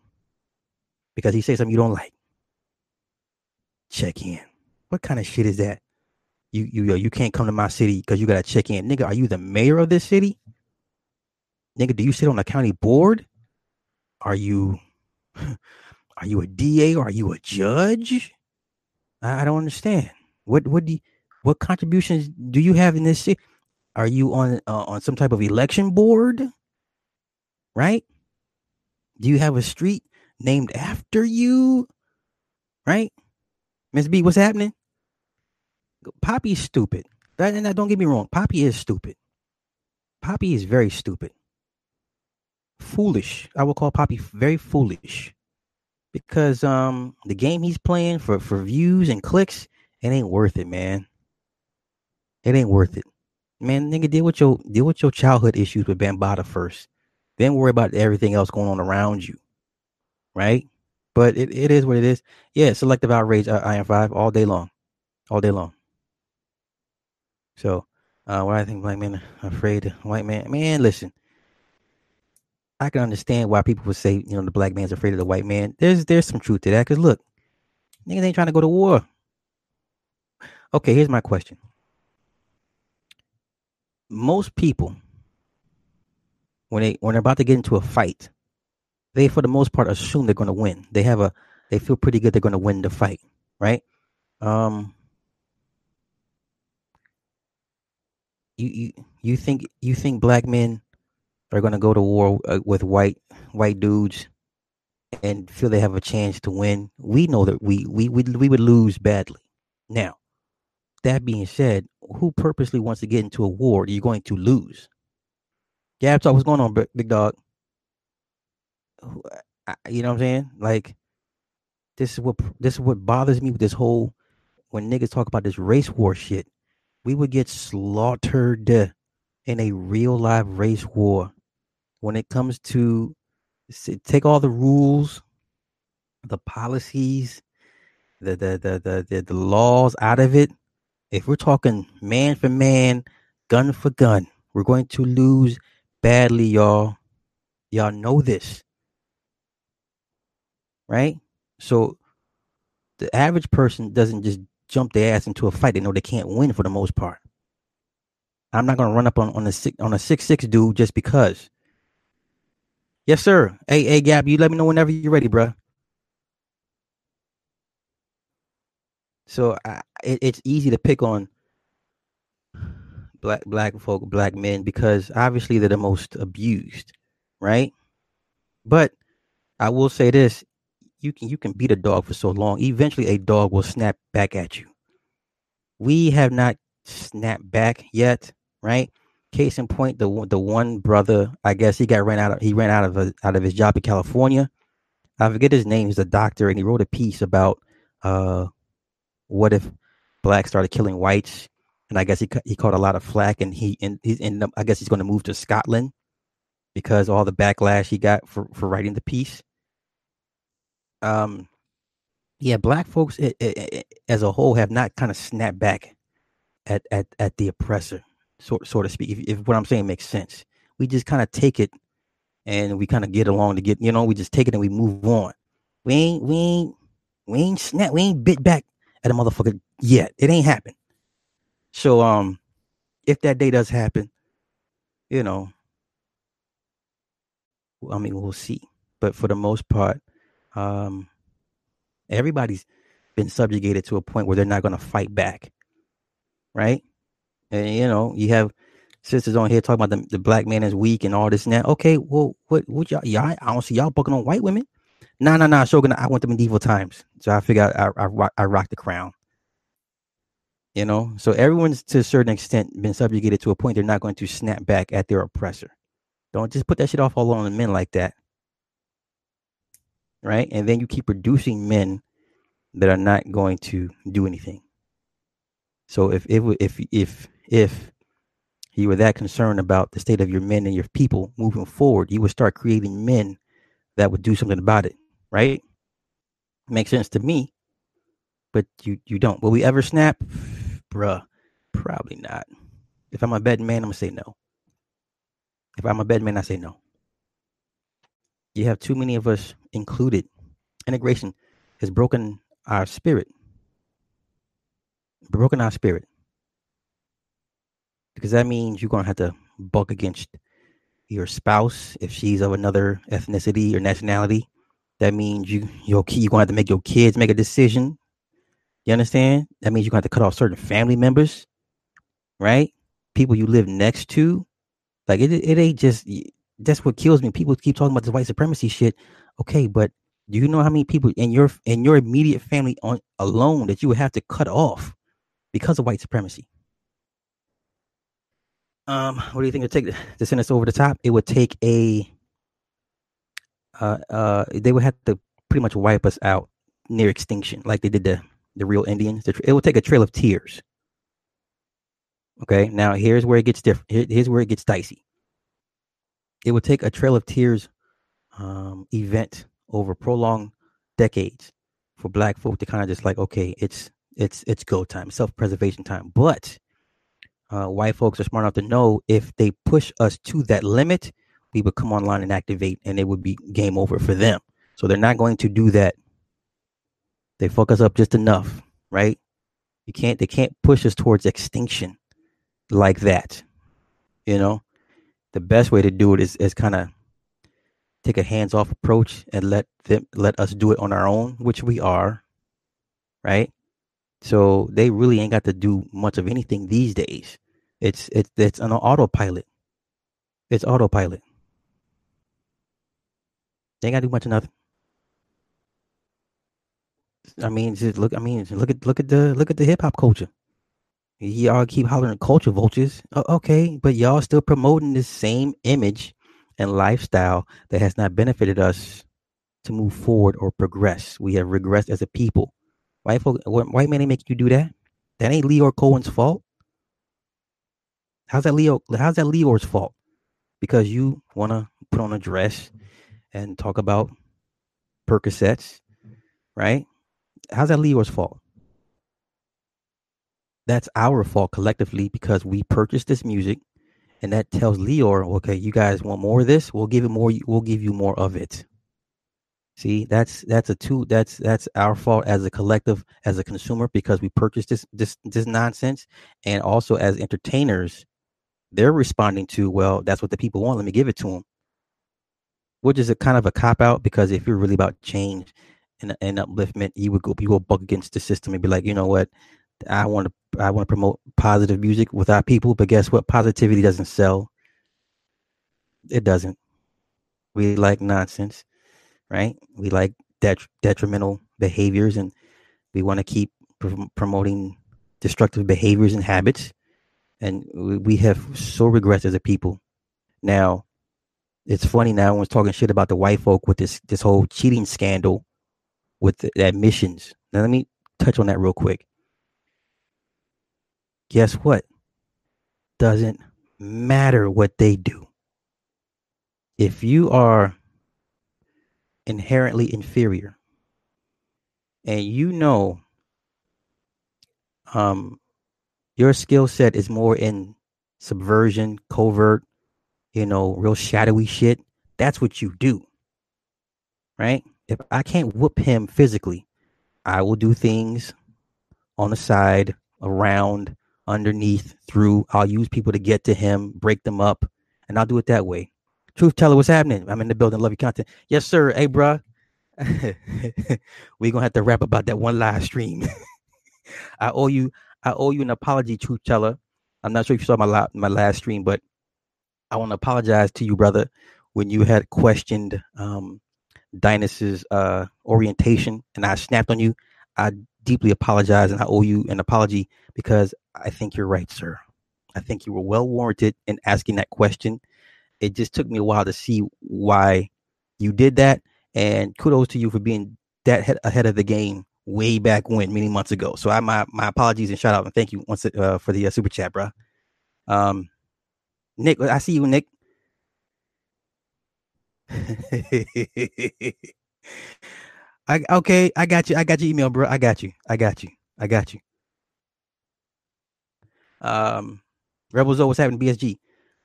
because he says something you don't like. Check in. What kind of shit is that? You you you can't come to my city because you gotta check in, nigga. Are you the mayor of this city? Nigga, do you sit on the county board? Are you are you a DA or are you a judge? I, I don't understand. What what do you, what contributions do you have in this city? Are you on uh, on some type of election board? Right? Do you have a street named after you? Right? Miss B, what's happening? Poppy's stupid. That, and that, don't get me wrong. Poppy is stupid. Poppy is very stupid. Foolish. I will call Poppy very foolish. Because um the game he's playing for, for views and clicks, it ain't worth it, man. It ain't worth it. Man, nigga, deal with your deal with your childhood issues with Bambaataa first. Then worry about everything else going on around you. Right? But it, it is what it is. Yeah, selective outrage, uh, Iron 5 all day long. All day long. So, uh, what I think black men afraid white man. Man, listen, I can understand why people would say, you know, the black man's afraid of the white man. There's there's some truth to that. Cause look, niggas ain't trying to go to war. Okay, here's my question. Most people, when they when they're about to get into a fight, they for the most part assume they're going to win. They have a they feel pretty good they're going to win the fight, right? Um, you you you think you think black men are going to go to war uh, with white white dudes and feel they have a chance to win? We know that we we we we would lose badly. Now, that being said, who purposely wants to get into a war you're going to lose? Gab talk, what's going on, big dog? You know what I'm saying? Like, this is what this is what bothers me with this whole when niggas talk about this race war shit we would get slaughtered in a real live race war when it comes to take all the rules the policies the the the the, the, the laws out of it if we're talking man for man gun for gun we're going to lose badly y'all y'all know this right so the average person doesn't just jump their ass into a fight. They know they can't win for the most part. I'm not gonna run up on on a six on a six six dude just because. Yes, sir. Hey, hey, Gab, you let me know whenever you're ready, bro. So I, it, it's easy to pick on black black folk, black men because obviously they're the most abused, right? But I will say this: you can you can beat a dog for so long. Eventually, a dog will snap back at you. We have not snapped back yet, right? Case in point, the the one brother, I guess he got ran out of he ran out of a, out of his job in California. I forget his name. He's a doctor, and he wrote a piece about uh, what if blacks started killing whites, and I guess he he caught a lot of flack, and he and he's in. I guess he's going to move to Scotland because all the backlash he got for for writing the piece. Um, yeah, black folks it, it, it, as a whole have not kind of snapped back at at at the oppressor so so to speak. If, if what I'm saying makes sense, we just kind of take it and we kind of get along to get, you know, we just take it and we move on. We ain't, we ain't, we ain't snap, we ain't bit back at a motherfucker yet. It ain't happened. So, um, if that day does happen, you know, I mean, we'll see. But for the most part, um, everybody's been subjugated to a point where they're not going to fight back, right? And you know, you have sisters on here talking about the, the black man is weak and all this and that. Okay, well, what what y'all y'all I don't see y'all bucking on white women. Nah, nah, nah. Shogun, I went to medieval times, so I figured I I, I, I rock the crown. You know, so everyone's to a certain extent been subjugated to a point they're not going to snap back at their oppressor. Don't just put that shit off all on the men like that, right? And then you keep producing men that are not going to do anything. So if if if if if you were that concerned about the state of your men and your people moving forward, you would start creating men that would do something about it, right? Makes sense to me, but you you don't. Will we ever snap, bruh? Probably not. If I'm a bad man, I'm gonna say no. If I'm a bad man, I say no. You have too many of us included. Integration has broken our spirit. Broken our spirit because that means you're gonna have to buck against your spouse if she's of another ethnicity or nationality. That means you your you're gonna have to make your kids make a decision. You understand? That means you're gonna have to cut off certain family members, right? People you live next to. Like it, it ain't just that's what kills me. People keep talking about this white supremacy shit. Okay, but do you know how many people in your in your immediate family on alone that you would have to cut off because of white supremacy? Um, what do you think it would take to send us over the top? It would take a uh uh they would have to pretty much wipe us out near extinction, like they did the the real Indians. It would take a trail of tears. Okay, now here's where it gets different. Here's where it gets dicey. It would take a trail of tears um, event over prolonged decades for black folk to kind of just like, okay, it's it's it's go time, self preservation time. But uh, white folks are smart enough to know if they push us to that limit, we would come online and activate, and it would be game over for them. So they're not going to do that. They fuck us up just enough, right? You can't. They can't push us towards extinction like that. You know, the best way to do it is is kind of take a hands off approach and let them let us do it on our own, which we are, right? So they really ain't got to do much of anything these days. It's it's it's an autopilot. It's autopilot. They ain't got to do much of nothing. I mean, just look. I mean, look at look at the look at the hip hop culture. Y'all uh, keep hollering culture vultures. okay, but y'all still promoting the same image and lifestyle that has not benefited us to move forward or progress. We have regressed as a people. White folk, white man ain't making you do that. That ain't Lyor Cohen's fault. How's that Leo? How's that Lyor's fault? Because you want to put on a dress and talk about Percocets, right? How's that Lyor's fault? That's our fault collectively because we purchased this music, and that tells Lyor, okay, you guys want more of this? We'll give it more. We'll give you more of it. See, that's that's a two that's that's our fault as a collective, as a consumer, because we purchased this this this nonsense, and also as entertainers, they're responding to well, that's what the people want. Let me give it to them, which is a kind of a cop out because if you're really about change and, and upliftment, you would go you will buck against the system and be like, you know what, I want to I want to promote positive music with our people, but guess what? Positivity doesn't sell. It doesn't. We like nonsense right? We like det- detrimental behaviors and we want to keep pr- promoting destructive behaviors and habits. And we, we have so regressed as a people. Now, it's funny now when talking shit about the white folk with this this whole cheating scandal with the admissions. Now let me touch on that real quick. Guess what? Doesn't matter what they do. If you are inherently inferior. And you know um your skill set is more in subversion covert you know real shadowy shit. That's what you do right? If i can't whoop him physically i will do things on the side around underneath through. I'll use people to get to him break them up and i'll do it that way Truth teller, what's happening? I'm in the building. Love your content. Yes, sir. Hey, bro. We're gonna have to rap about that one live stream. I owe you. I owe you an apology, truth teller. I'm not sure if you saw my la- my last stream, but I want to apologize to you, brother, when you had questioned um, uh, orientation, and I snapped on you. I deeply apologize, and I owe you an apology because I think you're right, sir. I think you were well warranted in asking that question it just took me a while to see why you did that. And kudos to you for being that head, ahead of the game way back when, many months ago. So I my my apologies and shout out and thank you once uh, for the uh, super chat, bro. Um, Nick, I see you, Nick. I okay, I got you. I got your email, bro. I got you. I got you. I got you. Um, Rebels, what's happening? BSG.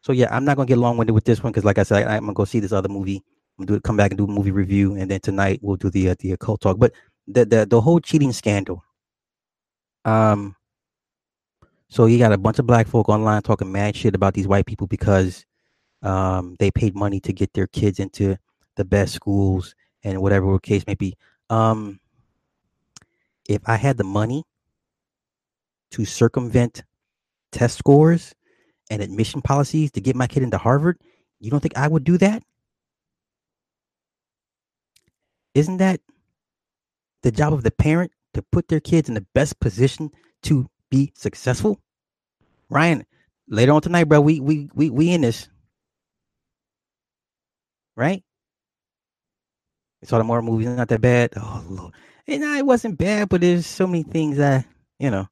So yeah, I'm not gonna get long winded with this one because, like I said, I, am gonna go see this other movie. I'm gonna do come back and do a movie review, and then tonight we'll do the uh, the occult talk. But the the the whole cheating scandal. Um. So you got a bunch of black folk online talking mad shit about these white people because um they paid money to get their kids into the best schools and whatever the case may be. Um. If I had the money to circumvent test scores and admission policies to get my kid into Harvard, you don't think I would do that? Isn't that the job of the parent to put their kids in the best position to be successful? Ryan, later on tonight, bro, we we we we in this. Right? We saw the more movies, not that bad. Oh Lord. And it wasn't bad, but there's so many things that, you know.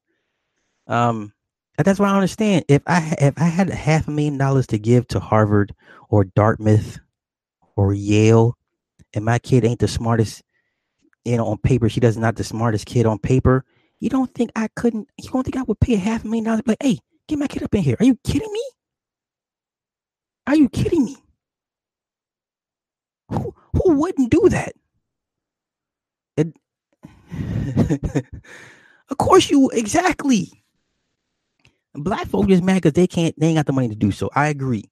Um that's what I understand. If I if I had half a million dollars to give to Harvard or Dartmouth or Yale, and my kid ain't the smartest, you know, on paper, she does not the smartest kid on paper. You don't think I couldn't? You don't think I would pay a half a million dollars? Like, hey, get my kid up in here. Are you kidding me? Are you kidding me? Who who wouldn't do that? It, of course you exactly. Black folk just mad because they can't, they ain't got the money to do so. I agree.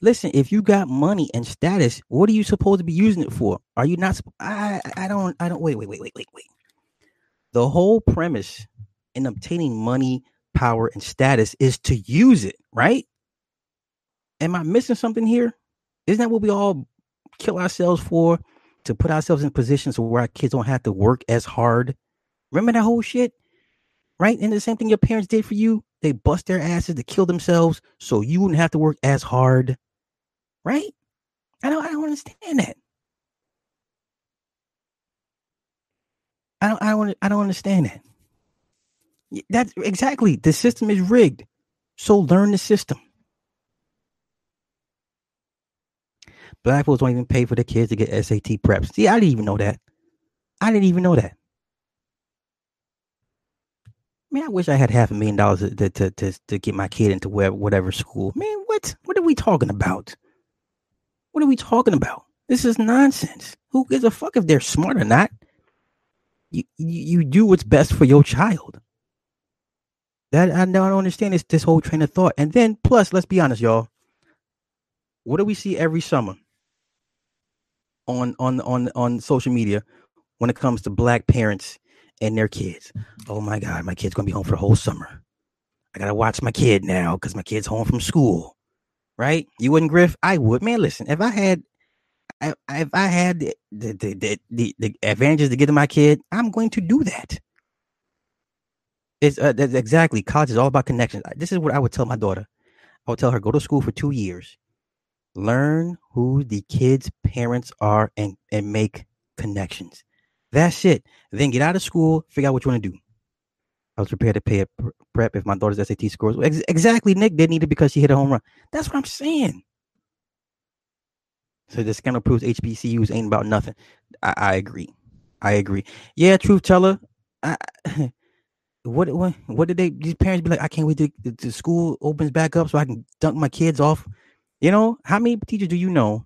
Listen, if you got money and status, what are you supposed to be using it for? Are you not? I, I don't, I don't. Wait, wait, wait, wait, wait, wait. The whole premise in obtaining money, power, and status is to use it, right? Am I missing something here? Isn't that what we all kill ourselves for? To put ourselves in positions where our kids don't have to work as hard. Remember that whole shit, right? And the same thing your parents did for you they bust their asses to kill themselves so you wouldn't have to work as hard. Right? I don't I don't understand that. I don't I don't I don't understand that. That's exactly the system is rigged. So learn the system. Black folks don't even pay for their kids to get SAT preps. See, I didn't even know that. I didn't even know that. Man, I wish I had half a million dollars to to to, to get my kid into whatever, whatever school. Man, what what are we talking about? What are we talking about? This is nonsense. Who gives a fuck if they're smart or not? You you, you do what's best for your child. That I don't understand this this whole train of thought. And then plus, let's be honest, y'all. What do we see every summer on on on on social media when it comes to black parents and their kids? Oh my god, my kid's gonna be home for the whole summer. I gotta watch my kid now because my kid's home from school. Right? You wouldn't, Griff? I would. Man, listen, if I had if I had the the, the the, the advantages to get to my kid, I'm going to do that. It's uh, that's exactly college is all about connections. This is what I would tell my daughter. I would tell her go to school for two years, learn who the kids' parents are, and and make connections. That's it. Then get out of school, figure out what you want to do. I was prepared to pay a prep if my daughter's SAT scores. Ex- exactly, Nick didn't need it because she hit a home run. That's what I'm saying. So the scandal proves HBCUs ain't about nothing. I, I agree. I agree. Yeah, truth teller. I, what what what did they these parents be like? I can't wait to the school opens back up so I can dunk my kids off. You know how many teachers do you know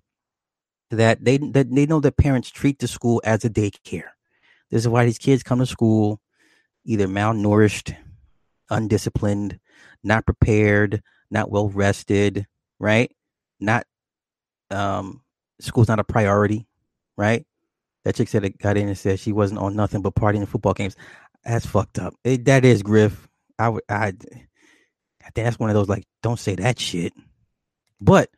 that they that they know that parents treat the school as a daycare? This is why these kids come to school either malnourished, undisciplined, not prepared, not well rested, right? Not um school's not a priority, right? That chick said it got in and said she wasn't on nothing but partying and football games. That's fucked up. It, that is Griff. I would I, I think that's one of those like don't say that shit. But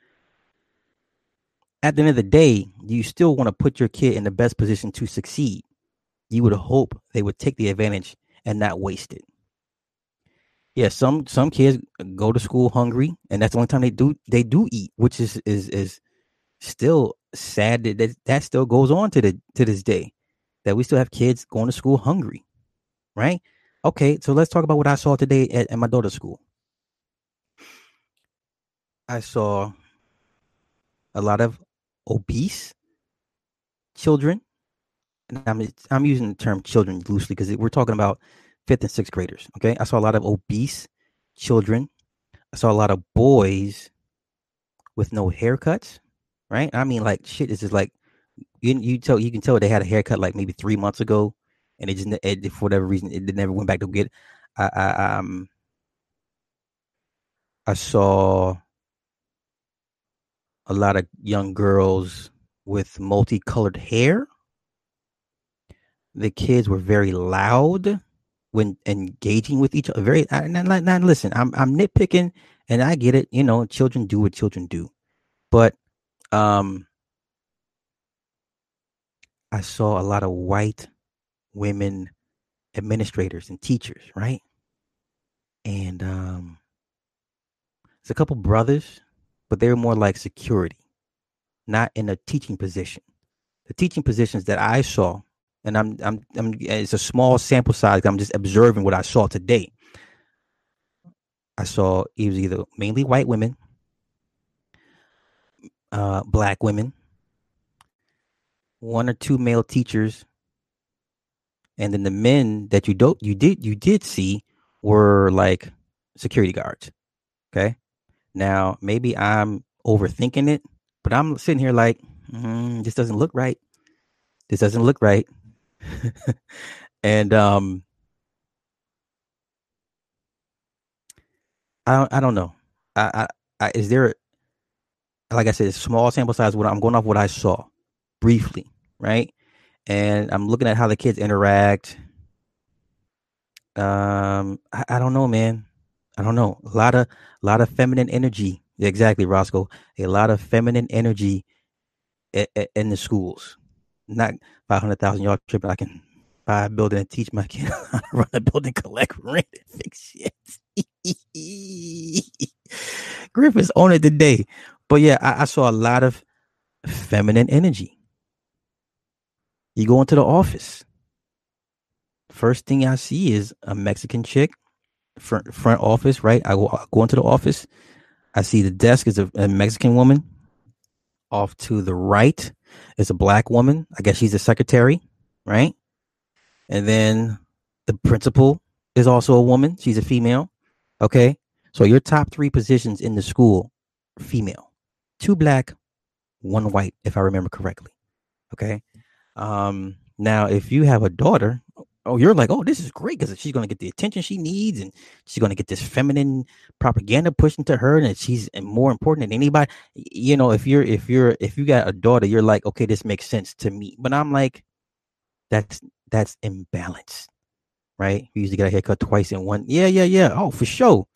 at the end of the day, you still want to put your kid in the best position to succeed. You would hope they would take the advantage and not waste it. Yeah, some some kids go to school hungry, and that's the only time they do they do eat, which is is is still sad that that, still goes on to the to this day. That we still have kids going to school hungry right? Okay, so let's talk about what I saw today at, at my daughter's school. I saw a lot of obese children. And I'm I'm using the term children loosely because we're talking about fifth and sixth graders. Okay, I saw a lot of obese children. I saw a lot of boys with no haircuts. Right? I mean, like shit. This is like you you tell you can tell they had a haircut like maybe three months ago and it just it, for whatever reason it never went back to get. I, I um I saw a lot of young girls with multicolored hair. The kids were very loud when engaging with each other. Very not, listen. I'm I'm nitpicking, and I get it. You know, children do what children do, but um, I saw a lot of white women administrators and teachers, right? And um, there's a couple brothers, but they're more like security, not in a teaching position. The teaching positions that I saw, and I'm, I'm, I'm it's a small sample size. I'm just observing what I saw today. I saw it was either mainly white women, uh, black women, one or two male teachers, and then the men that you don't you did you did see were like security guards. Okay, now maybe I'm overthinking it, but I'm sitting here like mm, this doesn't look right. This doesn't look right, and um, I don't I don't know. I, I, I is there like I said, small sample size. What I'm going off what I saw briefly, right? and I'm looking at how the kids interact. Um, I, I don't know, man. I don't know. A lot of a lot of feminine energy. Exactly, Roscoe. A lot of feminine energy in the schools. Not five hundred thousand yard trip. I can buy a building and teach my kid how to run a building, collect rent, and fix shit. Griff is on it today. But yeah, I, I saw a lot of feminine energy you go into the office. First thing I see is a Mexican chick, front front office. Right, I go, I go into the office. I see the desk is a, a Mexican woman. Off to the right is a black woman. I guess she's a secretary, right? And then the principal is also a woman. She's a female. Okay. So your top three positions in the school, female. Two black, one white, if I remember correctly. Okay. Um, now, if you have a daughter, oh, you're like, oh, this is great because she's going to get the attention she needs and she's going to get this feminine propaganda pushed into her and she's more important than anybody. You know, if you're, if you're, if you got a daughter, you're like, okay, this makes sense to me. But I'm like, that's, that's imbalance, right? We used to get a haircut twice in one. Yeah, yeah, yeah. Oh, for sure.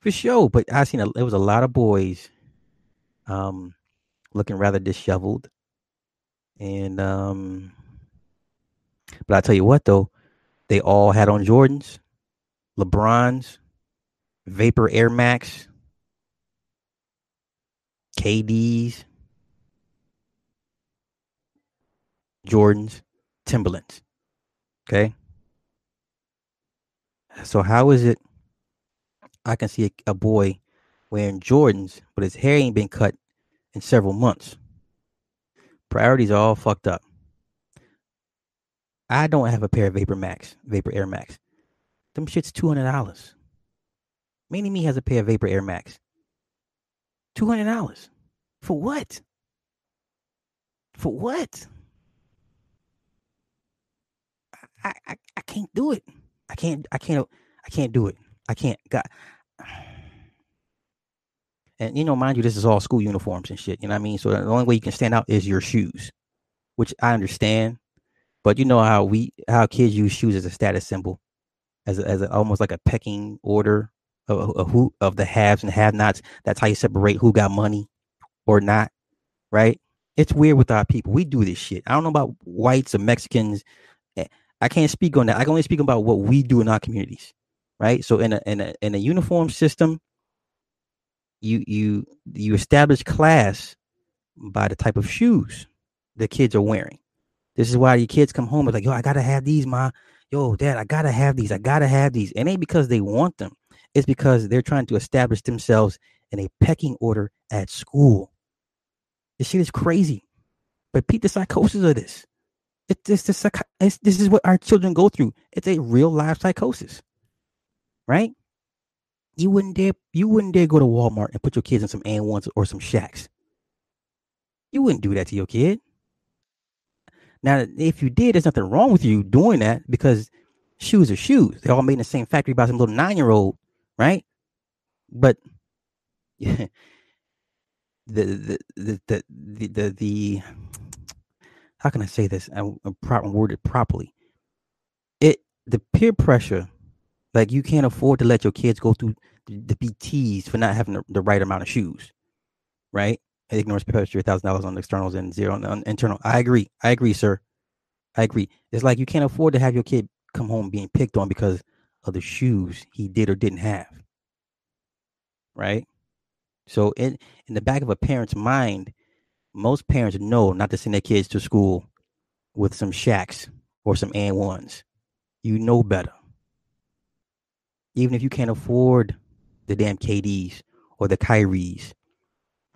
For sure. But I seen a, it was a lot of boys, um, looking rather disheveled and, um, but I tell you what, though, they all had on Jordans, LeBrons, Vapor Air Max, KDs, Jordans, Timberlands. Okay. So how is it I can see a, a boy wearing Jordans, but his hair ain't been cut in several months? Priorities are all fucked up. I don't have a pair of Vapor Max, Vapor Air Max. Them shit's two hundred dollars. Mini Me has a pair of Vapor Air Max. Two hundred dollars for what? For what? I, I I can't do it. I can't I can't I can't do it. I can't. God. And you know, mind you, this is all school uniforms and shit. You know what I mean? So the only way you can stand out is your shoes, which I understand. But you know how we how kids use shoes as a status symbol, as a, as a, almost like a pecking order of, who of the haves and have-nots. That's how you separate who got money or not, right? It's weird with our people. We do this shit. I don't know about whites or Mexicans. Eh, I can't speak on that. I can only speak about what we do in our communities, right? So in a in a in a uniform system, you you you establish class by the type of shoes the kids are wearing. This is why your kids come home and like, yo, I gotta have these, ma. Yo, dad, I gotta have these. I gotta have these. It ain't because they want them. It's because they're trying to establish themselves in a pecking order at school. This shit is crazy. But Pete, the psychosis of this. It's this, this, it's, this is what our children go through. It's a real life psychosis. Right? You wouldn't dare you wouldn't dare go to Walmart and put your kids in some AND1s or some Shaqs. You wouldn't do that to your kid. Now, if you did, there's nothing wrong with you doing that because shoes are shoes. They're all made in the same factory by some little nine year old, right? But the, the, the, the, the, the, how can I say this? I'm, I'm worded properly. It, the peer pressure, like you can't afford to let your kids go through the, the BTs for not having the, the right amount of shoes, right? Ignorance perpetuates thousand dollars on externals and zero on internal. I agree. I agree, sir. I agree. It's like you can't afford to have your kid come home being picked on because of the shoes he did or didn't have. Right? So in in the back of a parent's mind, most parents know not to send their kids to school with some Shaqs or some AND1s. You know better. Even if you can't afford the damn KDs or the Kyries,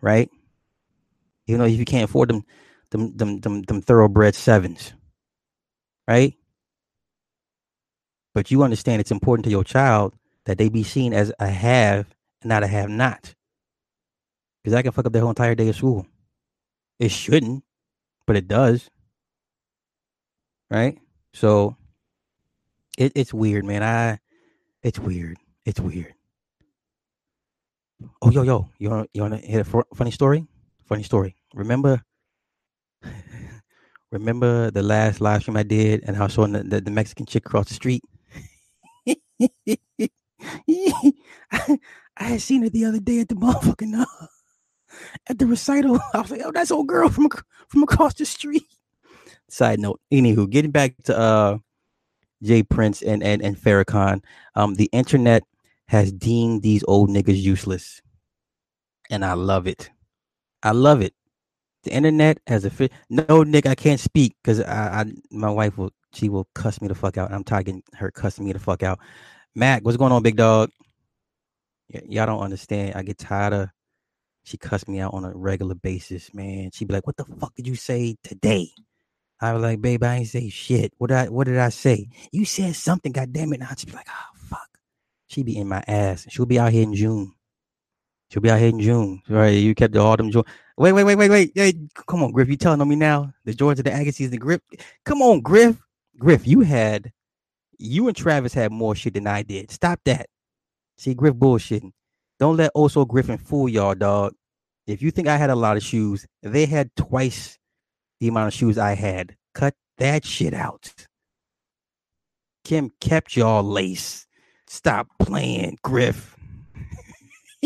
right? You know, if you can't afford them, them, them, them, them thoroughbred sevens, right? But you understand it's important to your child that they be seen as a have and not a have not. Because that can fuck up their whole entire day of school. It shouldn't, but it does. Right? So it, it's weird, man. I it's weird. It's weird. Oh yo yo, you want you want to hear a funny story? Funny story. Remember, remember the last live stream I did and how I saw the, the, the Mexican chick across the street. I, had seen her the other day at the motherfucking uh, at the recital. I was like, "Oh, that's old girl from from across the street." Side note. Anywho, getting back to uh, J. Prince and and and Farrakhan, um, the internet has deemed these old niggas useless, and I love it. I love it. The internet has a fit. No, Nick, I can't speak because I, I, my wife will, she will cuss me the fuck out. I'm tired of her cussing me the fuck out. Mac, what's going on, big dog? Y- y'all don't understand. I get tired of. She cussed me out on a regular basis, man. She'd be like, "What the fuck did you say today?" I was like, "Babe, I ain't say shit. What did I? What did I say? You said something. God damn it!" Now she'd be like, "Oh fuck." She'd be in my ass. She'll be out here in June. She'll be out here in June. Right? You kept the autumn. Joint Wait, wait, wait, wait, wait. Hey, come on, Griff. You telling on me now? The Georgia, the Agassiz, the Griff. Come on, Griff. Griff, you had, you and Travis had more shit than I did. Stop that. See, Griff bullshitting. Don't let Oso Griffin fool y'all, dog. If you think I had a lot of shoes, they had twice the amount of shoes I had. Cut that shit out. Kim kept y'all lace. Stop playing, Griff.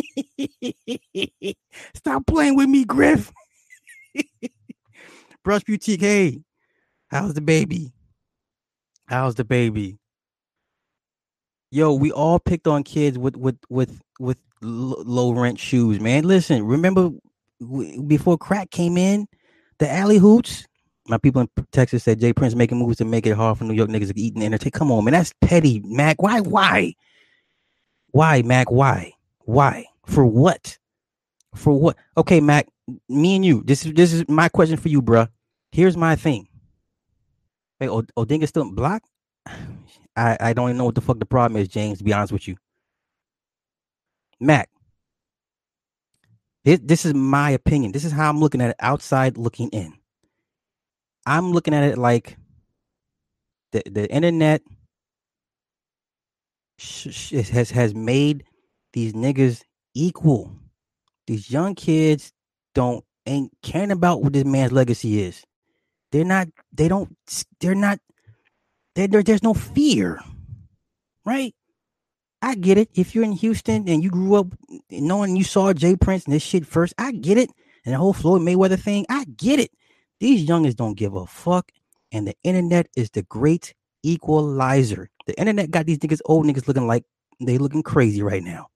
Stop playing with me, Griff. Brush Boutique, hey, how's the baby? How's the baby? Yo, we all picked on kids with with with with low rent shoes, man. Listen, remember before crack came in, the alley hoots. My people in Texas said J. Prince making moves to make it hard for New York niggas to eat and entertain. Come on, man, that's petty, Mac. Why? Why? Why, Mac? Why? Why? For what? For what? Okay, Mac. Me and you. This is this is my question for you, bruh. Here's my thing. Hey, Odinga still block? I I don't even know what the fuck the problem is, James. To be honest with you, Mac. This, this is my opinion. This is how I'm looking at it outside looking in. I'm looking at it like the the internet has has made these niggas equal. These young kids don't ain't caring about what this man's legacy is. They're not. They don't. They're not. They're, there's no fear, right? I get it. If you're in Houston and you grew up knowing you saw J. Prince and this shit first, I get it. And the whole Floyd Mayweather thing, I get it. These youngins don't give a fuck. And the internet is the great equalizer. The internet got these niggas, old niggas looking like they looking crazy right now.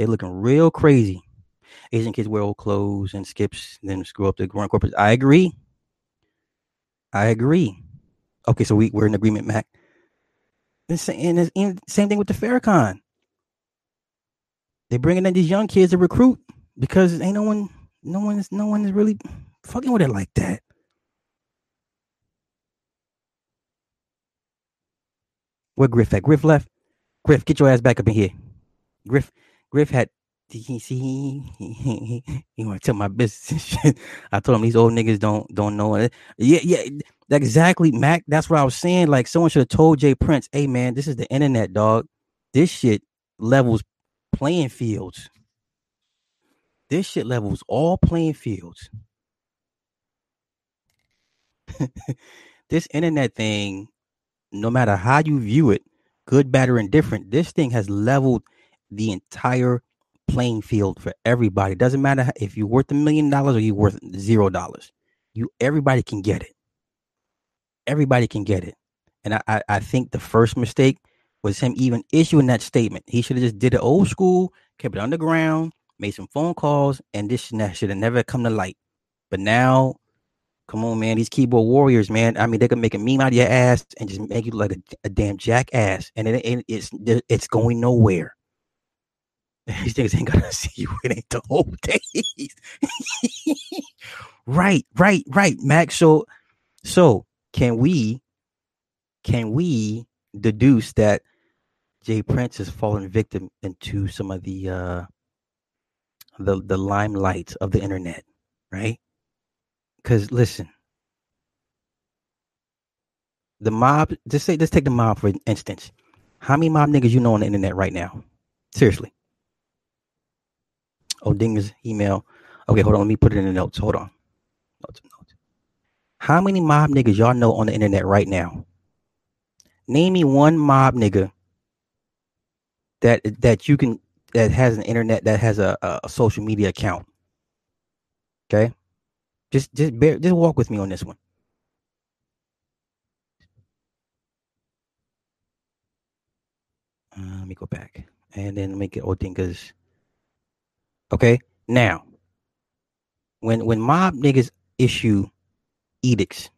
They looking real crazy. Asian kids wear old clothes and skips, then screw up the grown corporate. I agree. I agree. Okay, so we, we're in agreement, Mac. And, and same thing with the Farrakhan. They bringing in these young kids to recruit because ain't no one, no one is, no one is really fucking with it like that. Where Griff at? Griff left. Griff, get your ass back up in here. Griff, Griff had. He see he want to tell my business. I told him these old niggas don't don't know it. Yeah, yeah. Exactly, Mac. That's what I was saying. Like someone should have told J. Prince, "Hey, man, this is the internet, dog. This shit levels playing fields. This shit levels all playing fields. this internet thing, no matter how you view it, good, bad, or indifferent, this thing has leveled the entire playing field for everybody. Doesn't matter if you're worth a million dollars or you're worth zero dollars. You everybody can get it everybody can get it. And I, I, I think the first mistake was him even issuing that statement. He should have just did it old school, kept it underground, made some phone calls, and this should have never come to light. But now, come on, man, these keyboard warriors, man. I mean, they can make a meme out of your ass and just make you like a, a damn jackass, and it, it, it's it's going nowhere. These things ain't gonna see you. It the whole day. right, right, right, Max. So, so can we can we deduce that J. Prince has fallen victim into some of the uh the the limelight of the internet, right? Because listen, the mob. Just say, let's take the mob for instance. How many mob niggas you know on the internet right now? Seriously. Dinger's email. Okay, hold on. Let me put it in the notes. Hold on. Notes, notes. How many mob niggas y'all know on the internet right now? Name me one mob nigga that that you can that has an internet that has a, a social media account. Okay, just just bear, just walk with me on this one. Uh, let me go back and then make it Odinga's. Okay, now when when mob niggas issue edicts.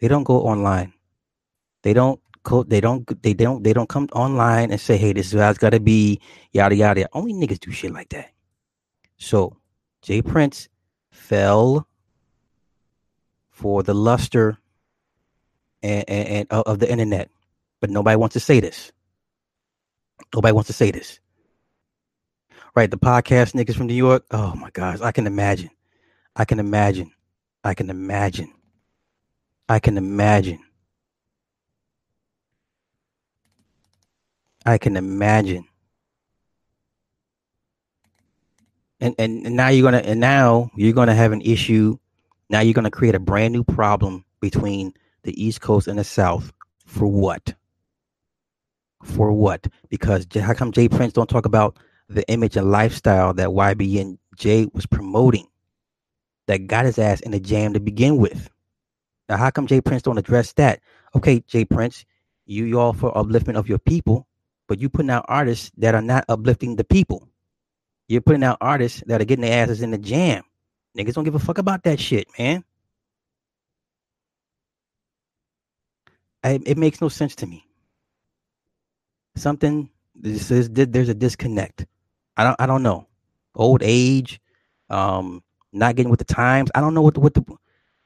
They don't go online. They don't co- they don't they don't they don't come online and say, hey, this is how it's gotta be, yada yada. Only niggas do shit like that. So J. Prince fell for the luster and, and, and uh, of the internet. But nobody wants to say this. Nobody wants to say this. Right, the podcast niggas from New York. Oh my gosh, I can imagine. I can imagine. I can imagine. I can imagine. I can imagine. And, and and now you're gonna and now you're gonna have an issue. Now you're gonna create a brand new problem between the East Coast and the South. For what? For what? Because how come J. Prince don't talk about the image and lifestyle that YB and Jay was promoting that got his ass in the jam to begin with? Now, how come J Prince don't address that? Okay, J Prince, you you all for upliftment of your people, but you putting out artists that are not uplifting the people. You're putting out artists that are getting their asses in the jam. Niggas don't give a fuck about that shit, man. I, it makes no sense to me. Something this is there's a disconnect. I don't I don't know. Old age, um, not getting with the times. I don't know what the, what the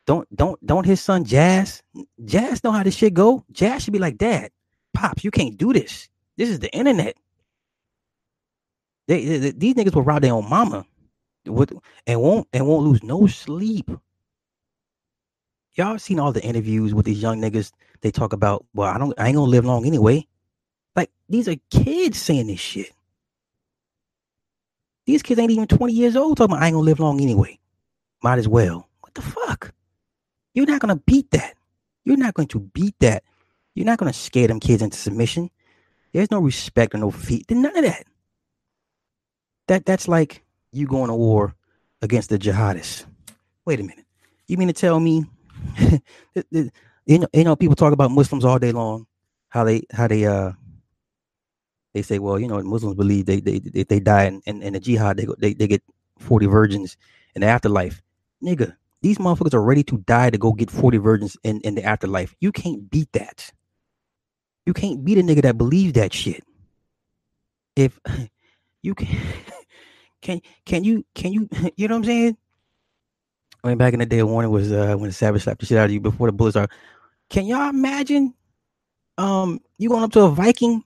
don't don't don't his son Jas Jas know how this shit go. Jas should be like, Dad, pops, you can't do this. This is the internet. They, they, these niggas will rob their own mama, with, and won't and won't lose no sleep. Y'all seen all the interviews with these young niggas? They talk about, well, I don't, I ain't gonna live long anyway. Like these are kids saying this shit. These kids ain't even twenty years old talking about I ain't gonna live long anyway. Might as well. What the fuck? You're not gonna beat that. You're not going to beat that. You're not gonna scare them kids into submission. There's no respect or no feet. None of that. That that's like you going to war against the jihadists. Wait a minute. You mean to tell me you know, you know, people talk about Muslims all day long, how they how they uh they say, well, you know, Muslims believe they they they, they die in, in, in the jihad, they, go, they they get 40 virgins in the afterlife. Nigga, these motherfuckers are ready to die to go get 40 virgins in, in the afterlife. You can't beat that. You can't beat a nigga that believes that shit. If you can can can you can you you know what I'm saying? I mean back in the day warning was uh when the savage slapped the shit out of you before the bullets are can y'all imagine um you going up to a Viking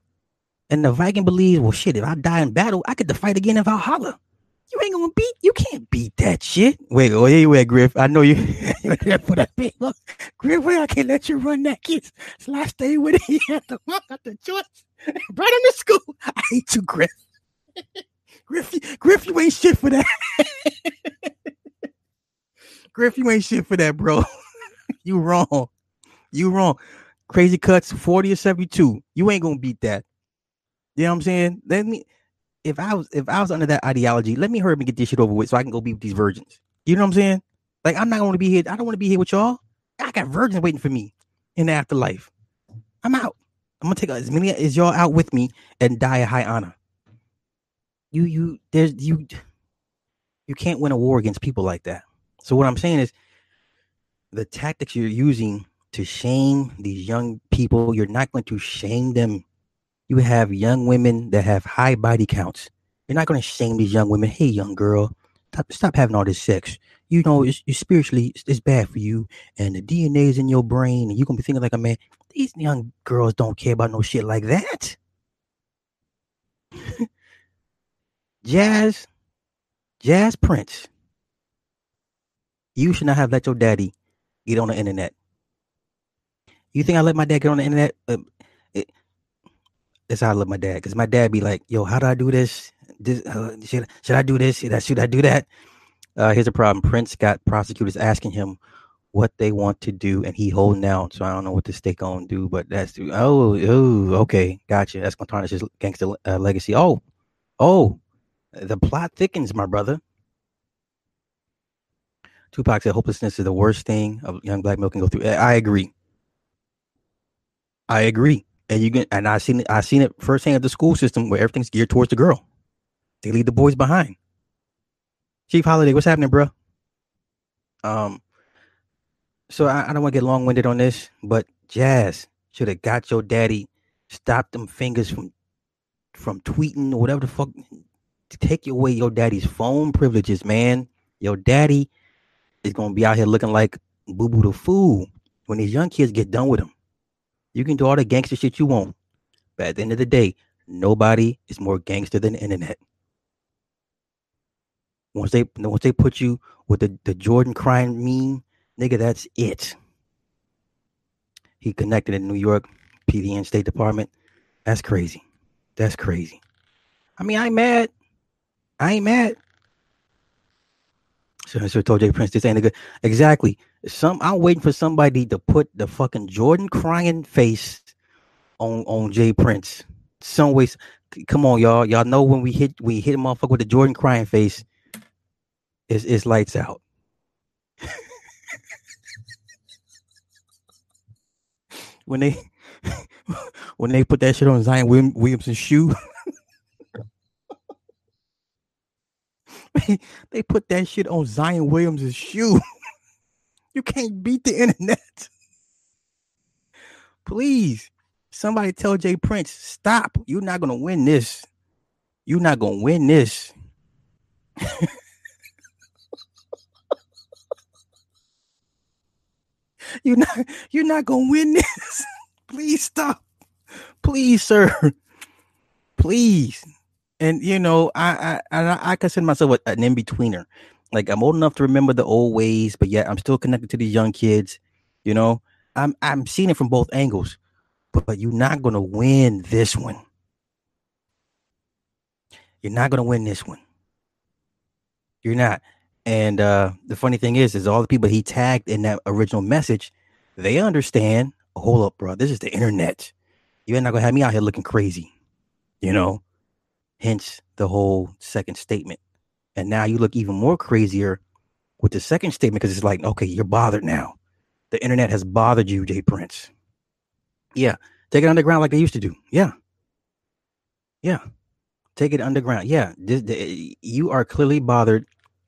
and the Viking believes, well shit, if I die in battle, I get to fight again in Valhalla. You ain't gonna beat. You can't beat that shit. Wait, oh yeah, you at Griff? I know you. for that big look, Griff. Wait, I can't let you run that kid. So I stay with it. He had to walk out the choice. right him the school. I hate you, Griff. Griff, Griff, you ain't shit for that. Griff, you ain't shit for that, bro. you wrong. You wrong. Crazy cuts, 40 or 72. You ain't gonna beat that. You know what I'm saying? Let me if I was if I was under that ideology, let me hurry up and get this shit over with so I can go be with these virgins. You know what I'm saying? Like I'm not gonna be here. I don't want to be here with y'all. I got virgins waiting for me in the afterlife. I'm out. I'm gonna take as many as y'all out with me and die a high honor. You you there's you you can't win a war against people like that. So what I'm saying is the tactics you're using to shame these young people, you're not going to shame them you have young women that have high body counts. You're not going to shame these young women. Hey, young girl, stop, stop having all this sex. You know, it's, it's spiritually, it's, it's, bad for you. And the DNA is in your brain, and you're going to be thinking like a man. These young girls don't care about no shit like that. Jas, Jas Prince, you should not have let your daddy get on the internet. You think I let my dad get on the internet? Uh, that's how I love my dad. Cause my dad be like, "Yo, how do I do this? this uh, should should I do this? Should I should I do that?" Uh, here's a problem. Prince got prosecutors asking him what they want to do, and he holding out. So I don't know what the state gonna do, but that's oh oh okay, gotcha. That's gonna tarnish his gangster uh, legacy. Oh oh, the plot thickens, my brother. Tupac said hopelessness is the worst thing a young black male can go through. I agree. I agree and you can and I seen it I seen it firsthand at the school system where everything's geared towards the girl. They leave the boys behind. Chief Holiday, what's happening, bro? Um, so I, I don't want to get long winded on this, but Jas should have got your daddy, stopped them fingers from from tweeting or whatever the fuck. Take away your daddy's phone privileges, man. Your daddy is gonna be out here looking like Boo Boo the Fool when these young kids get done with him. You can do all the gangster shit you want. But at the end of the day, nobody is more gangster than the internet. Once they once they put you with the, the Jordan crying meme, nigga, that's it. He connected in New York, PDN State Department. That's crazy. That's crazy. I mean, I ain't mad. I ain't mad. So, so told J. Prince this ain't a good exactly. Some I'm waiting for somebody to put the fucking Jordan crying face on on J. Prince. Some ways, come on, y'all. Y'all know when we hit we hit a motherfucker with the Jordan crying face, it's, it's lights out. when they when they put that shit on Zion Williamson's shoe. they put that shit on Zion Williams' shoe. you can't beat the internet. Please, somebody tell J. Prince, stop. You're not gonna win this. You're not gonna win this. you're not you're not gonna win this. Please stop. Please, sir. Please and you know, I I I, I consider myself an in betweener. Like I'm old enough to remember the old ways, but yet I'm still connected to these young kids. You know, I'm I'm seeing it from both angles, but, but you're not gonna win this one. You're not gonna win this one. You're not. And uh the funny thing is, is all the people he tagged in that original message, they understand. Hold up, bro. This is the internet. You're not gonna have me out here looking crazy. You know, hence the whole second statement. And now you look even more crazier with the second statement because it's like, okay, you're bothered now. The internet has bothered you, J. Prince. Yeah. Take it underground like they used to do. Yeah. Yeah. Take it underground. Yeah. This, the, you are clearly bothered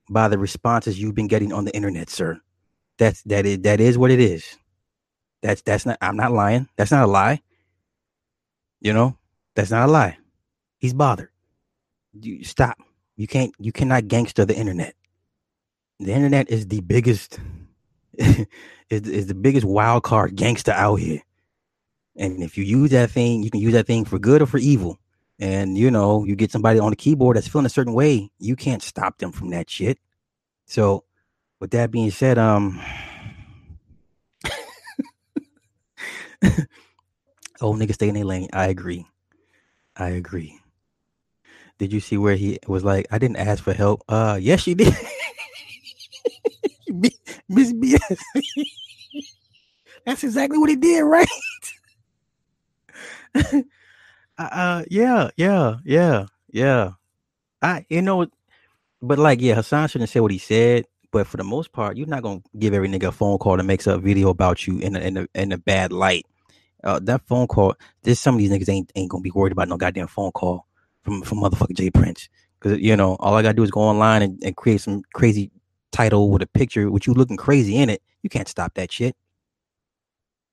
by the responses you've been getting on the internet, sir. That's that is that is what it is. That's that's not I'm not lying. That's not a lie. You know, that's not a lie. He's bothered you stop. You can't. You cannot gangster the internet. The internet is the biggest. is, is the biggest wild card gangster out here. And if you use that thing, you can use that thing for good or for evil. And you know, you get somebody on the keyboard that's feeling a certain way, you can't stop them from that shit. So, with that being said, um, old niggas stay in their lane. I agree. I agree. Did you see where he was like, I didn't ask for help? Uh, yes, you did. Miss BS. That's exactly what he did, right? uh, uh, yeah, yeah, yeah, yeah. I, you know, but like, yeah, Hassan shouldn't say what he said. But for the most part, you're not gonna give every nigga a phone call that makes a video about you in a, in a, in a bad light. Uh, that phone call, there's some of these niggas ain't ain't gonna be worried about no goddamn phone call from from motherfucking J. Prince. Because you know, all I gotta do is go online and, and create some crazy title with a picture with you looking crazy in it. You can't stop that shit.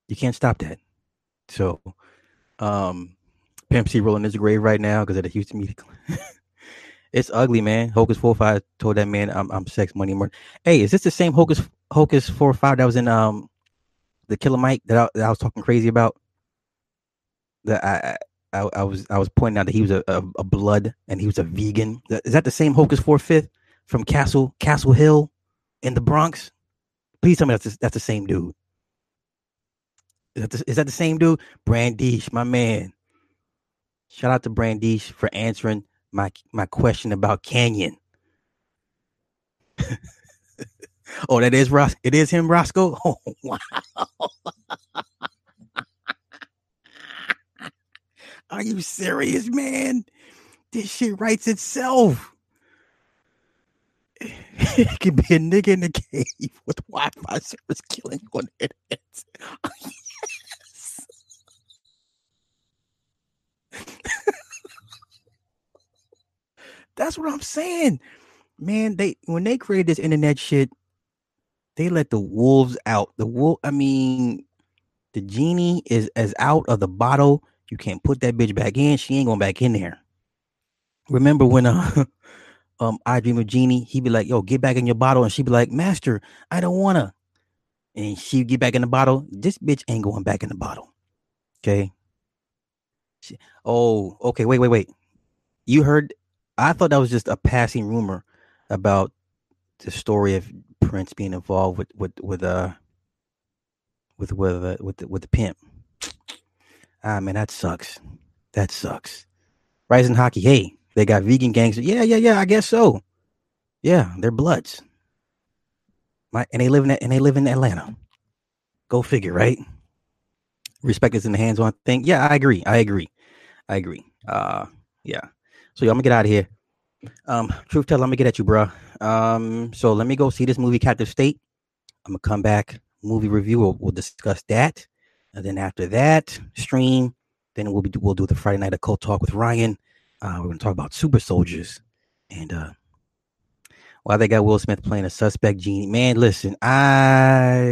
You can't stop that. So, um, Pimp C rolling his grave right now because of the Houston media. it's ugly, man. Hocus four five told that man, "I'm, I'm sex money murder." Hey, is this the same Hocus Hocus four five that was in um the Killer Mike that I, that I was talking crazy about? That I, I, I, was I was pointing out that he was a, a, a, blood and he was a vegan. Is that the same Hocus Four Fifth from Castle Castle Hill in the Bronx? Please tell me that's the, that's the same dude. Is that, the, is that the same dude? Brandish, my man. Shout out to Brandish for answering my my question about Canyon. oh, that is Ros. It is him, Roscoe. Oh, wow. Are you serious, man? This shit writes itself. it could be a nigga in the cave with Wi-Fi service killing on the internet. Oh, yes. That's what I'm saying. Man, they when they created this internet shit, they let the wolves out. The wolf, I mean, the genie is as out of the bottle you can't put that bitch back in. She ain't going back in there. Remember when uh um I dream of Genie, he'd be like, yo, get back in your bottle. And she'd be like, Master, I don't wanna. And she'd get back in the bottle. This bitch ain't going back in the bottle. Okay. She, oh, okay. Wait, wait, wait. You heard I thought that was just a passing rumor. about the story of Prince being involved with with with uh with with uh, with the, with the pimp. Ah man, that sucks. That sucks. Rising hockey. Hey, they got vegan gangs. Yeah, yeah, yeah. I guess so. Yeah, they're bloods. My and they live in and they live in Atlanta. Go figure, right? Respect is in the hands-on thing. Yeah, I agree. I agree. I agree. Uh, yeah. So yeah, I'm gonna get out of here. Um, truth tell, I'm gonna get at you, bro. Um, so let me go see this movie, Captive State. I'm gonna come back, movie review. We'll, we'll discuss that, and then after that stream, then we'll be we'll do the Friday night occult talk with Ryan. Uh, we're gonna talk about super soldiers, and uh, why they got Will Smith playing a suspect genie. Man, listen, I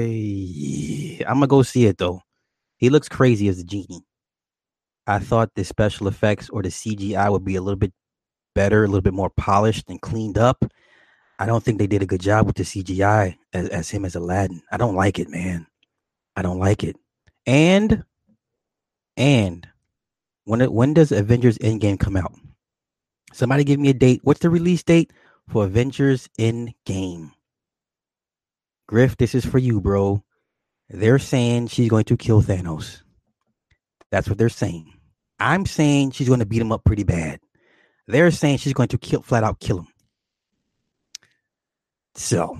I'm gonna go see it though. He looks crazy as a genie. I thought the special effects or the CGI would be a little bit better, a little bit more polished and cleaned up. I don't think they did a good job with the CGI as, as him as Aladdin. I don't like it, man. I don't like it. And and when it, when does Avengers Endgame come out? Somebody give me a date. What's the release date for Avengers Endgame? Griff, this is for you, bro. They're saying she's going to kill Thanos. That's what they're saying. I'm saying she's going to beat him up pretty bad. They're saying she's going to kill flat out kill him. So,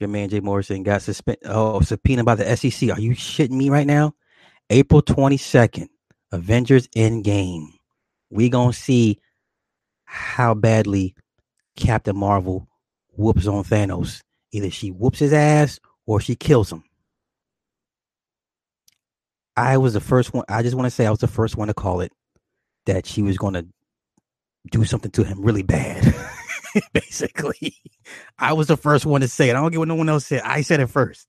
your man Jay Morrison got suspended. Oh, subpoena by the SEC. Are you shitting me right now? April 22nd, Avengers Endgame. We gonna see how badly Captain Marvel whoops on Thanos. Either she whoops his ass or she kills him. I was the first one. I just want to say I was the first one to call it that she was to do something to him really bad. Basically, I was the first one to say it. I don't get what no one else said. I said it first,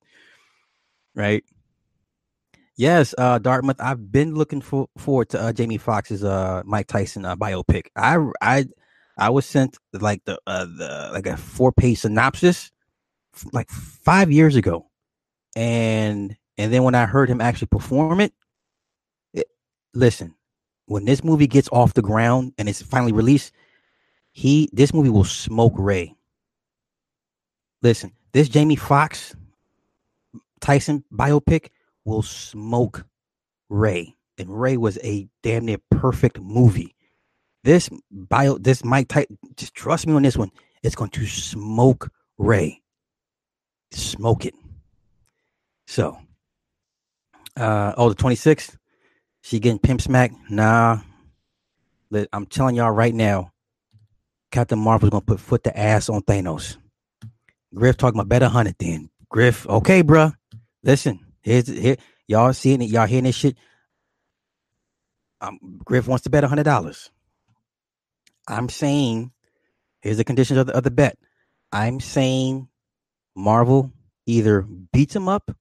right? Yes, uh, Dartmouth. I've been looking for, forward to uh, Jamie Foxx's uh, Mike Tyson uh, biopic. I I I was sent like the uh, the like a four page synopsis like five years ago, and and then when I heard him actually perform it, it listen, when this movie gets off the ground and it's finally released, he this movie will smoke Ray. Listen, this Jamie Foxx Tyson biopic will smoke Ray. And Ray was a damn near perfect movie. This bio, this Mike Tyson, just trust me on this one. It's going to smoke Ray. Smoke it. So, uh, oh, the 26th, she getting pimp smack? Nah. I'm telling y'all right now, Captain Marvel's gonna put foot to ass on Thanos. Griff talking about better hundred then. Griff, okay, bruh. Listen, here's here, y'all seeing it, y'all hearing this shit. Um, Griff wants to bet hundred dollars. I'm saying, here's the conditions of the, of the bet. I'm saying Marvel either beats him up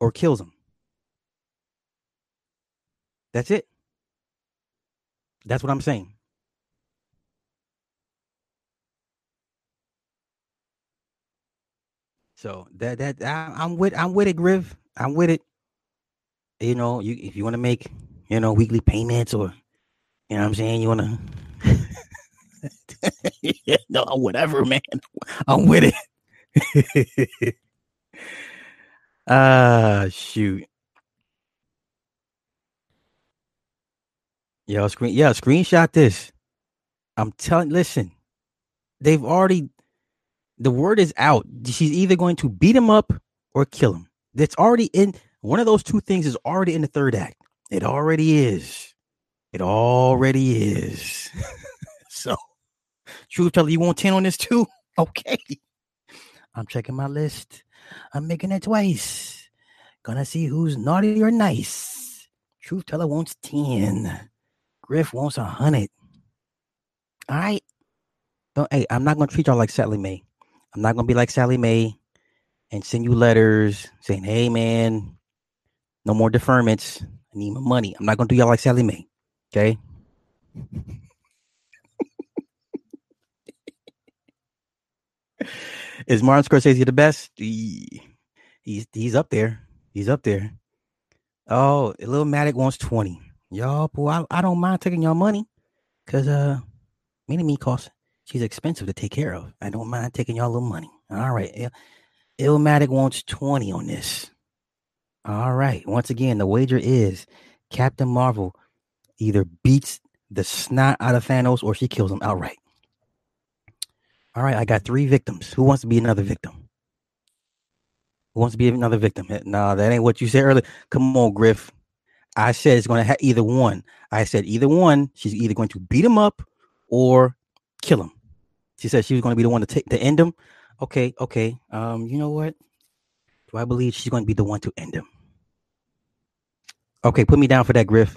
or kills him. That's it. That's what I'm saying. So that that I, am with I'm with it, Griff. I'm with it. You know, you if you want to make you know weekly payments or you know what I'm saying, you want to. no, whatever, man. I'm with it. Ah, uh, shoot. Yo, screen yeah, screenshot this. I'm telling listen, they've already the word is out. She's either going to beat him up or kill him. That's already in one of those two things is already in the third act. It already is. It already is. so truth teller, you want 10 on this too? Okay. I'm checking my list. I'm making it twice. Gonna see who's naughty or nice. Truth teller wants 10. Griff wants a hundred. All right. Don't hey, I'm not gonna treat y'all like Sallie Mae. I'm not gonna be like Sallie Mae and send you letters saying, hey man, no more deferments. I need my money. I'm not gonna do y'all like Sallie Mae. Okay. Is Martin Scorsese the best? He, he's he's up there. He's up there. Oh, Illmatic wants 20 y'all boy I, I don't mind taking y'all money because uh Mini Me cost. She's expensive to take care of. I don't mind taking y'all a little money. All right. Il- Illmatic wants 20 on this. All right. Once again, the wager is Captain Marvel either beats the snot out of Thanos or she kills him outright. All right, I got three victims. Who wants to be another victim? Who wants to be another victim? Eh, nah, that ain't what you said earlier. Come on, Griff. I said it's going to have either one. I said either one. She's either going to beat him up or kill him. She said she was going to be the one to take to end him. Okay, okay. Um, you know what? Do I believe she's going to be the one to end him? Okay, put me down for that, Griff.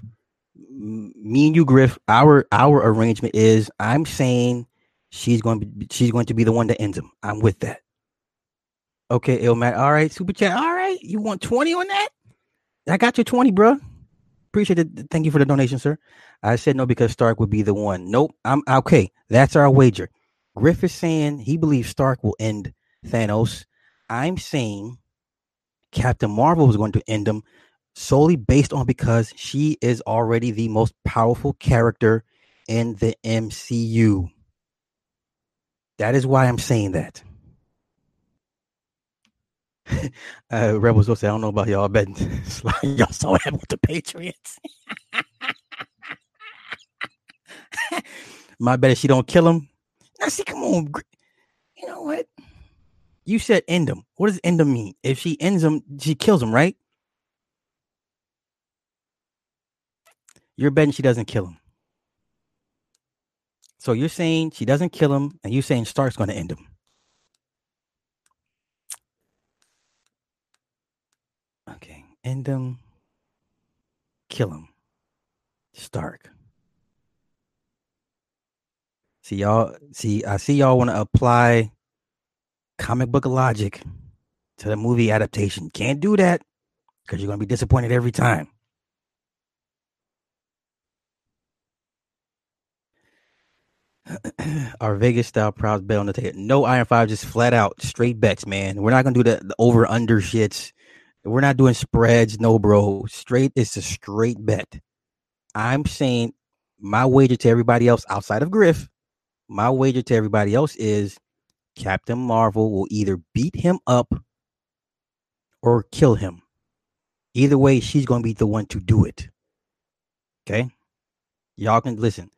Me and you, Griff. Our our arrangement is I'm saying she's going to be she's going to be the one that ends him. I'm with that. Okay, Ilmat. All right, super chat. All right, you want 20 on that? I got your 20, bro. Appreciate it. Thank you for the donation, sir. I said no because Stark would be the one. Nope. I'm okay. That's our wager. Griff is saying he believes Stark will end Thanos. I'm saying Captain Marvel is going to end him solely based on because she is already the most powerful character in the MCU. That is why I'm saying that. uh, Rebels will say, I don't know about y'all betting. y'all saw what happened with the Patriots. My bet is she don't kill him. Now, see, come on. You know what? You said end him. What does end him mean? If she ends him, she kills him, right? You're betting she doesn't kill him. So you're saying she doesn't kill him, and you're saying Stark's going to end him. Okay, end him, kill him. Stark. See y'all. See, I see y'all want to apply comic book logic to the movie adaptation. Can't do that because you're to be disappointed every time. Our Vegas style props bet on the table. No Iron Five, just flat out straight bets, man. We're not gonna do the, the over under shits. We're not doing spreads, no, bro. Straight, it's a straight bet. I'm saying my wager to everybody else outside of Griff, my wager to everybody else is Captain Marvel will either beat him up or kill him. Either way, she's gonna be the one to do it. Okay, y'all can listen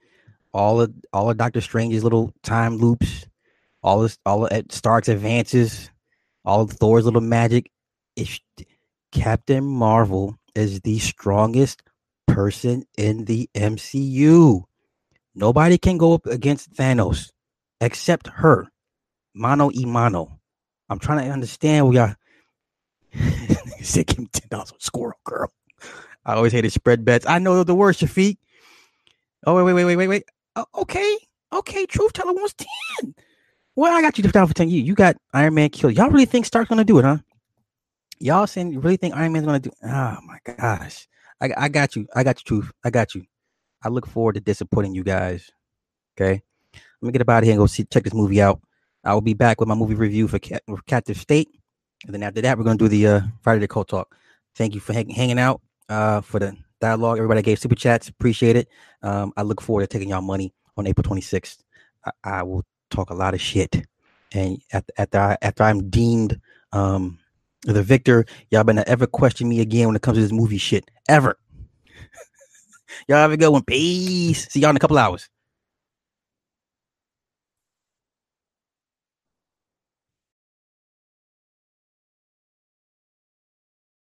all of all of Doctor Strange's little time loops, all this all of Stark's advances, all of Thor's little magic. If Captain Marvel is the strongest person in the MCU. Nobody can go up against Thanos except her. Mano y mano. I'm trying to understand we are say give me ten dollars squirrel girl. I always hated spread bets. I know the worst, Shafiq. Oh wait, wait, wait, wait, wait, wait. Uh, okay, okay. Truth teller wants ten. Well, I got you down for ten. You you got Iron Man killed. Y'all really think Stark's gonna do it, huh? Y'all saying you really think Iron Man's gonna do? Oh my gosh, I I got you. I got you, Truth. I got you. I look forward to disappointing you guys. Okay, let me get about here and go see check this movie out. I will be back with my movie review for, Cat, for Captive State, and then after that, we're gonna do the uh, Friday the Cult Talk. Thank you for hang, hanging out uh, for the dialogue. Everybody gave super chats. Appreciate it. Um, I look forward to taking y'all money on April 26th. I, I will talk a lot of shit. And after, after, I, after I'm deemed um, the victor, y'all better ever question me again when it comes to this movie shit. Ever. Y'all have a good one. Peace. See y'all in a couple hours.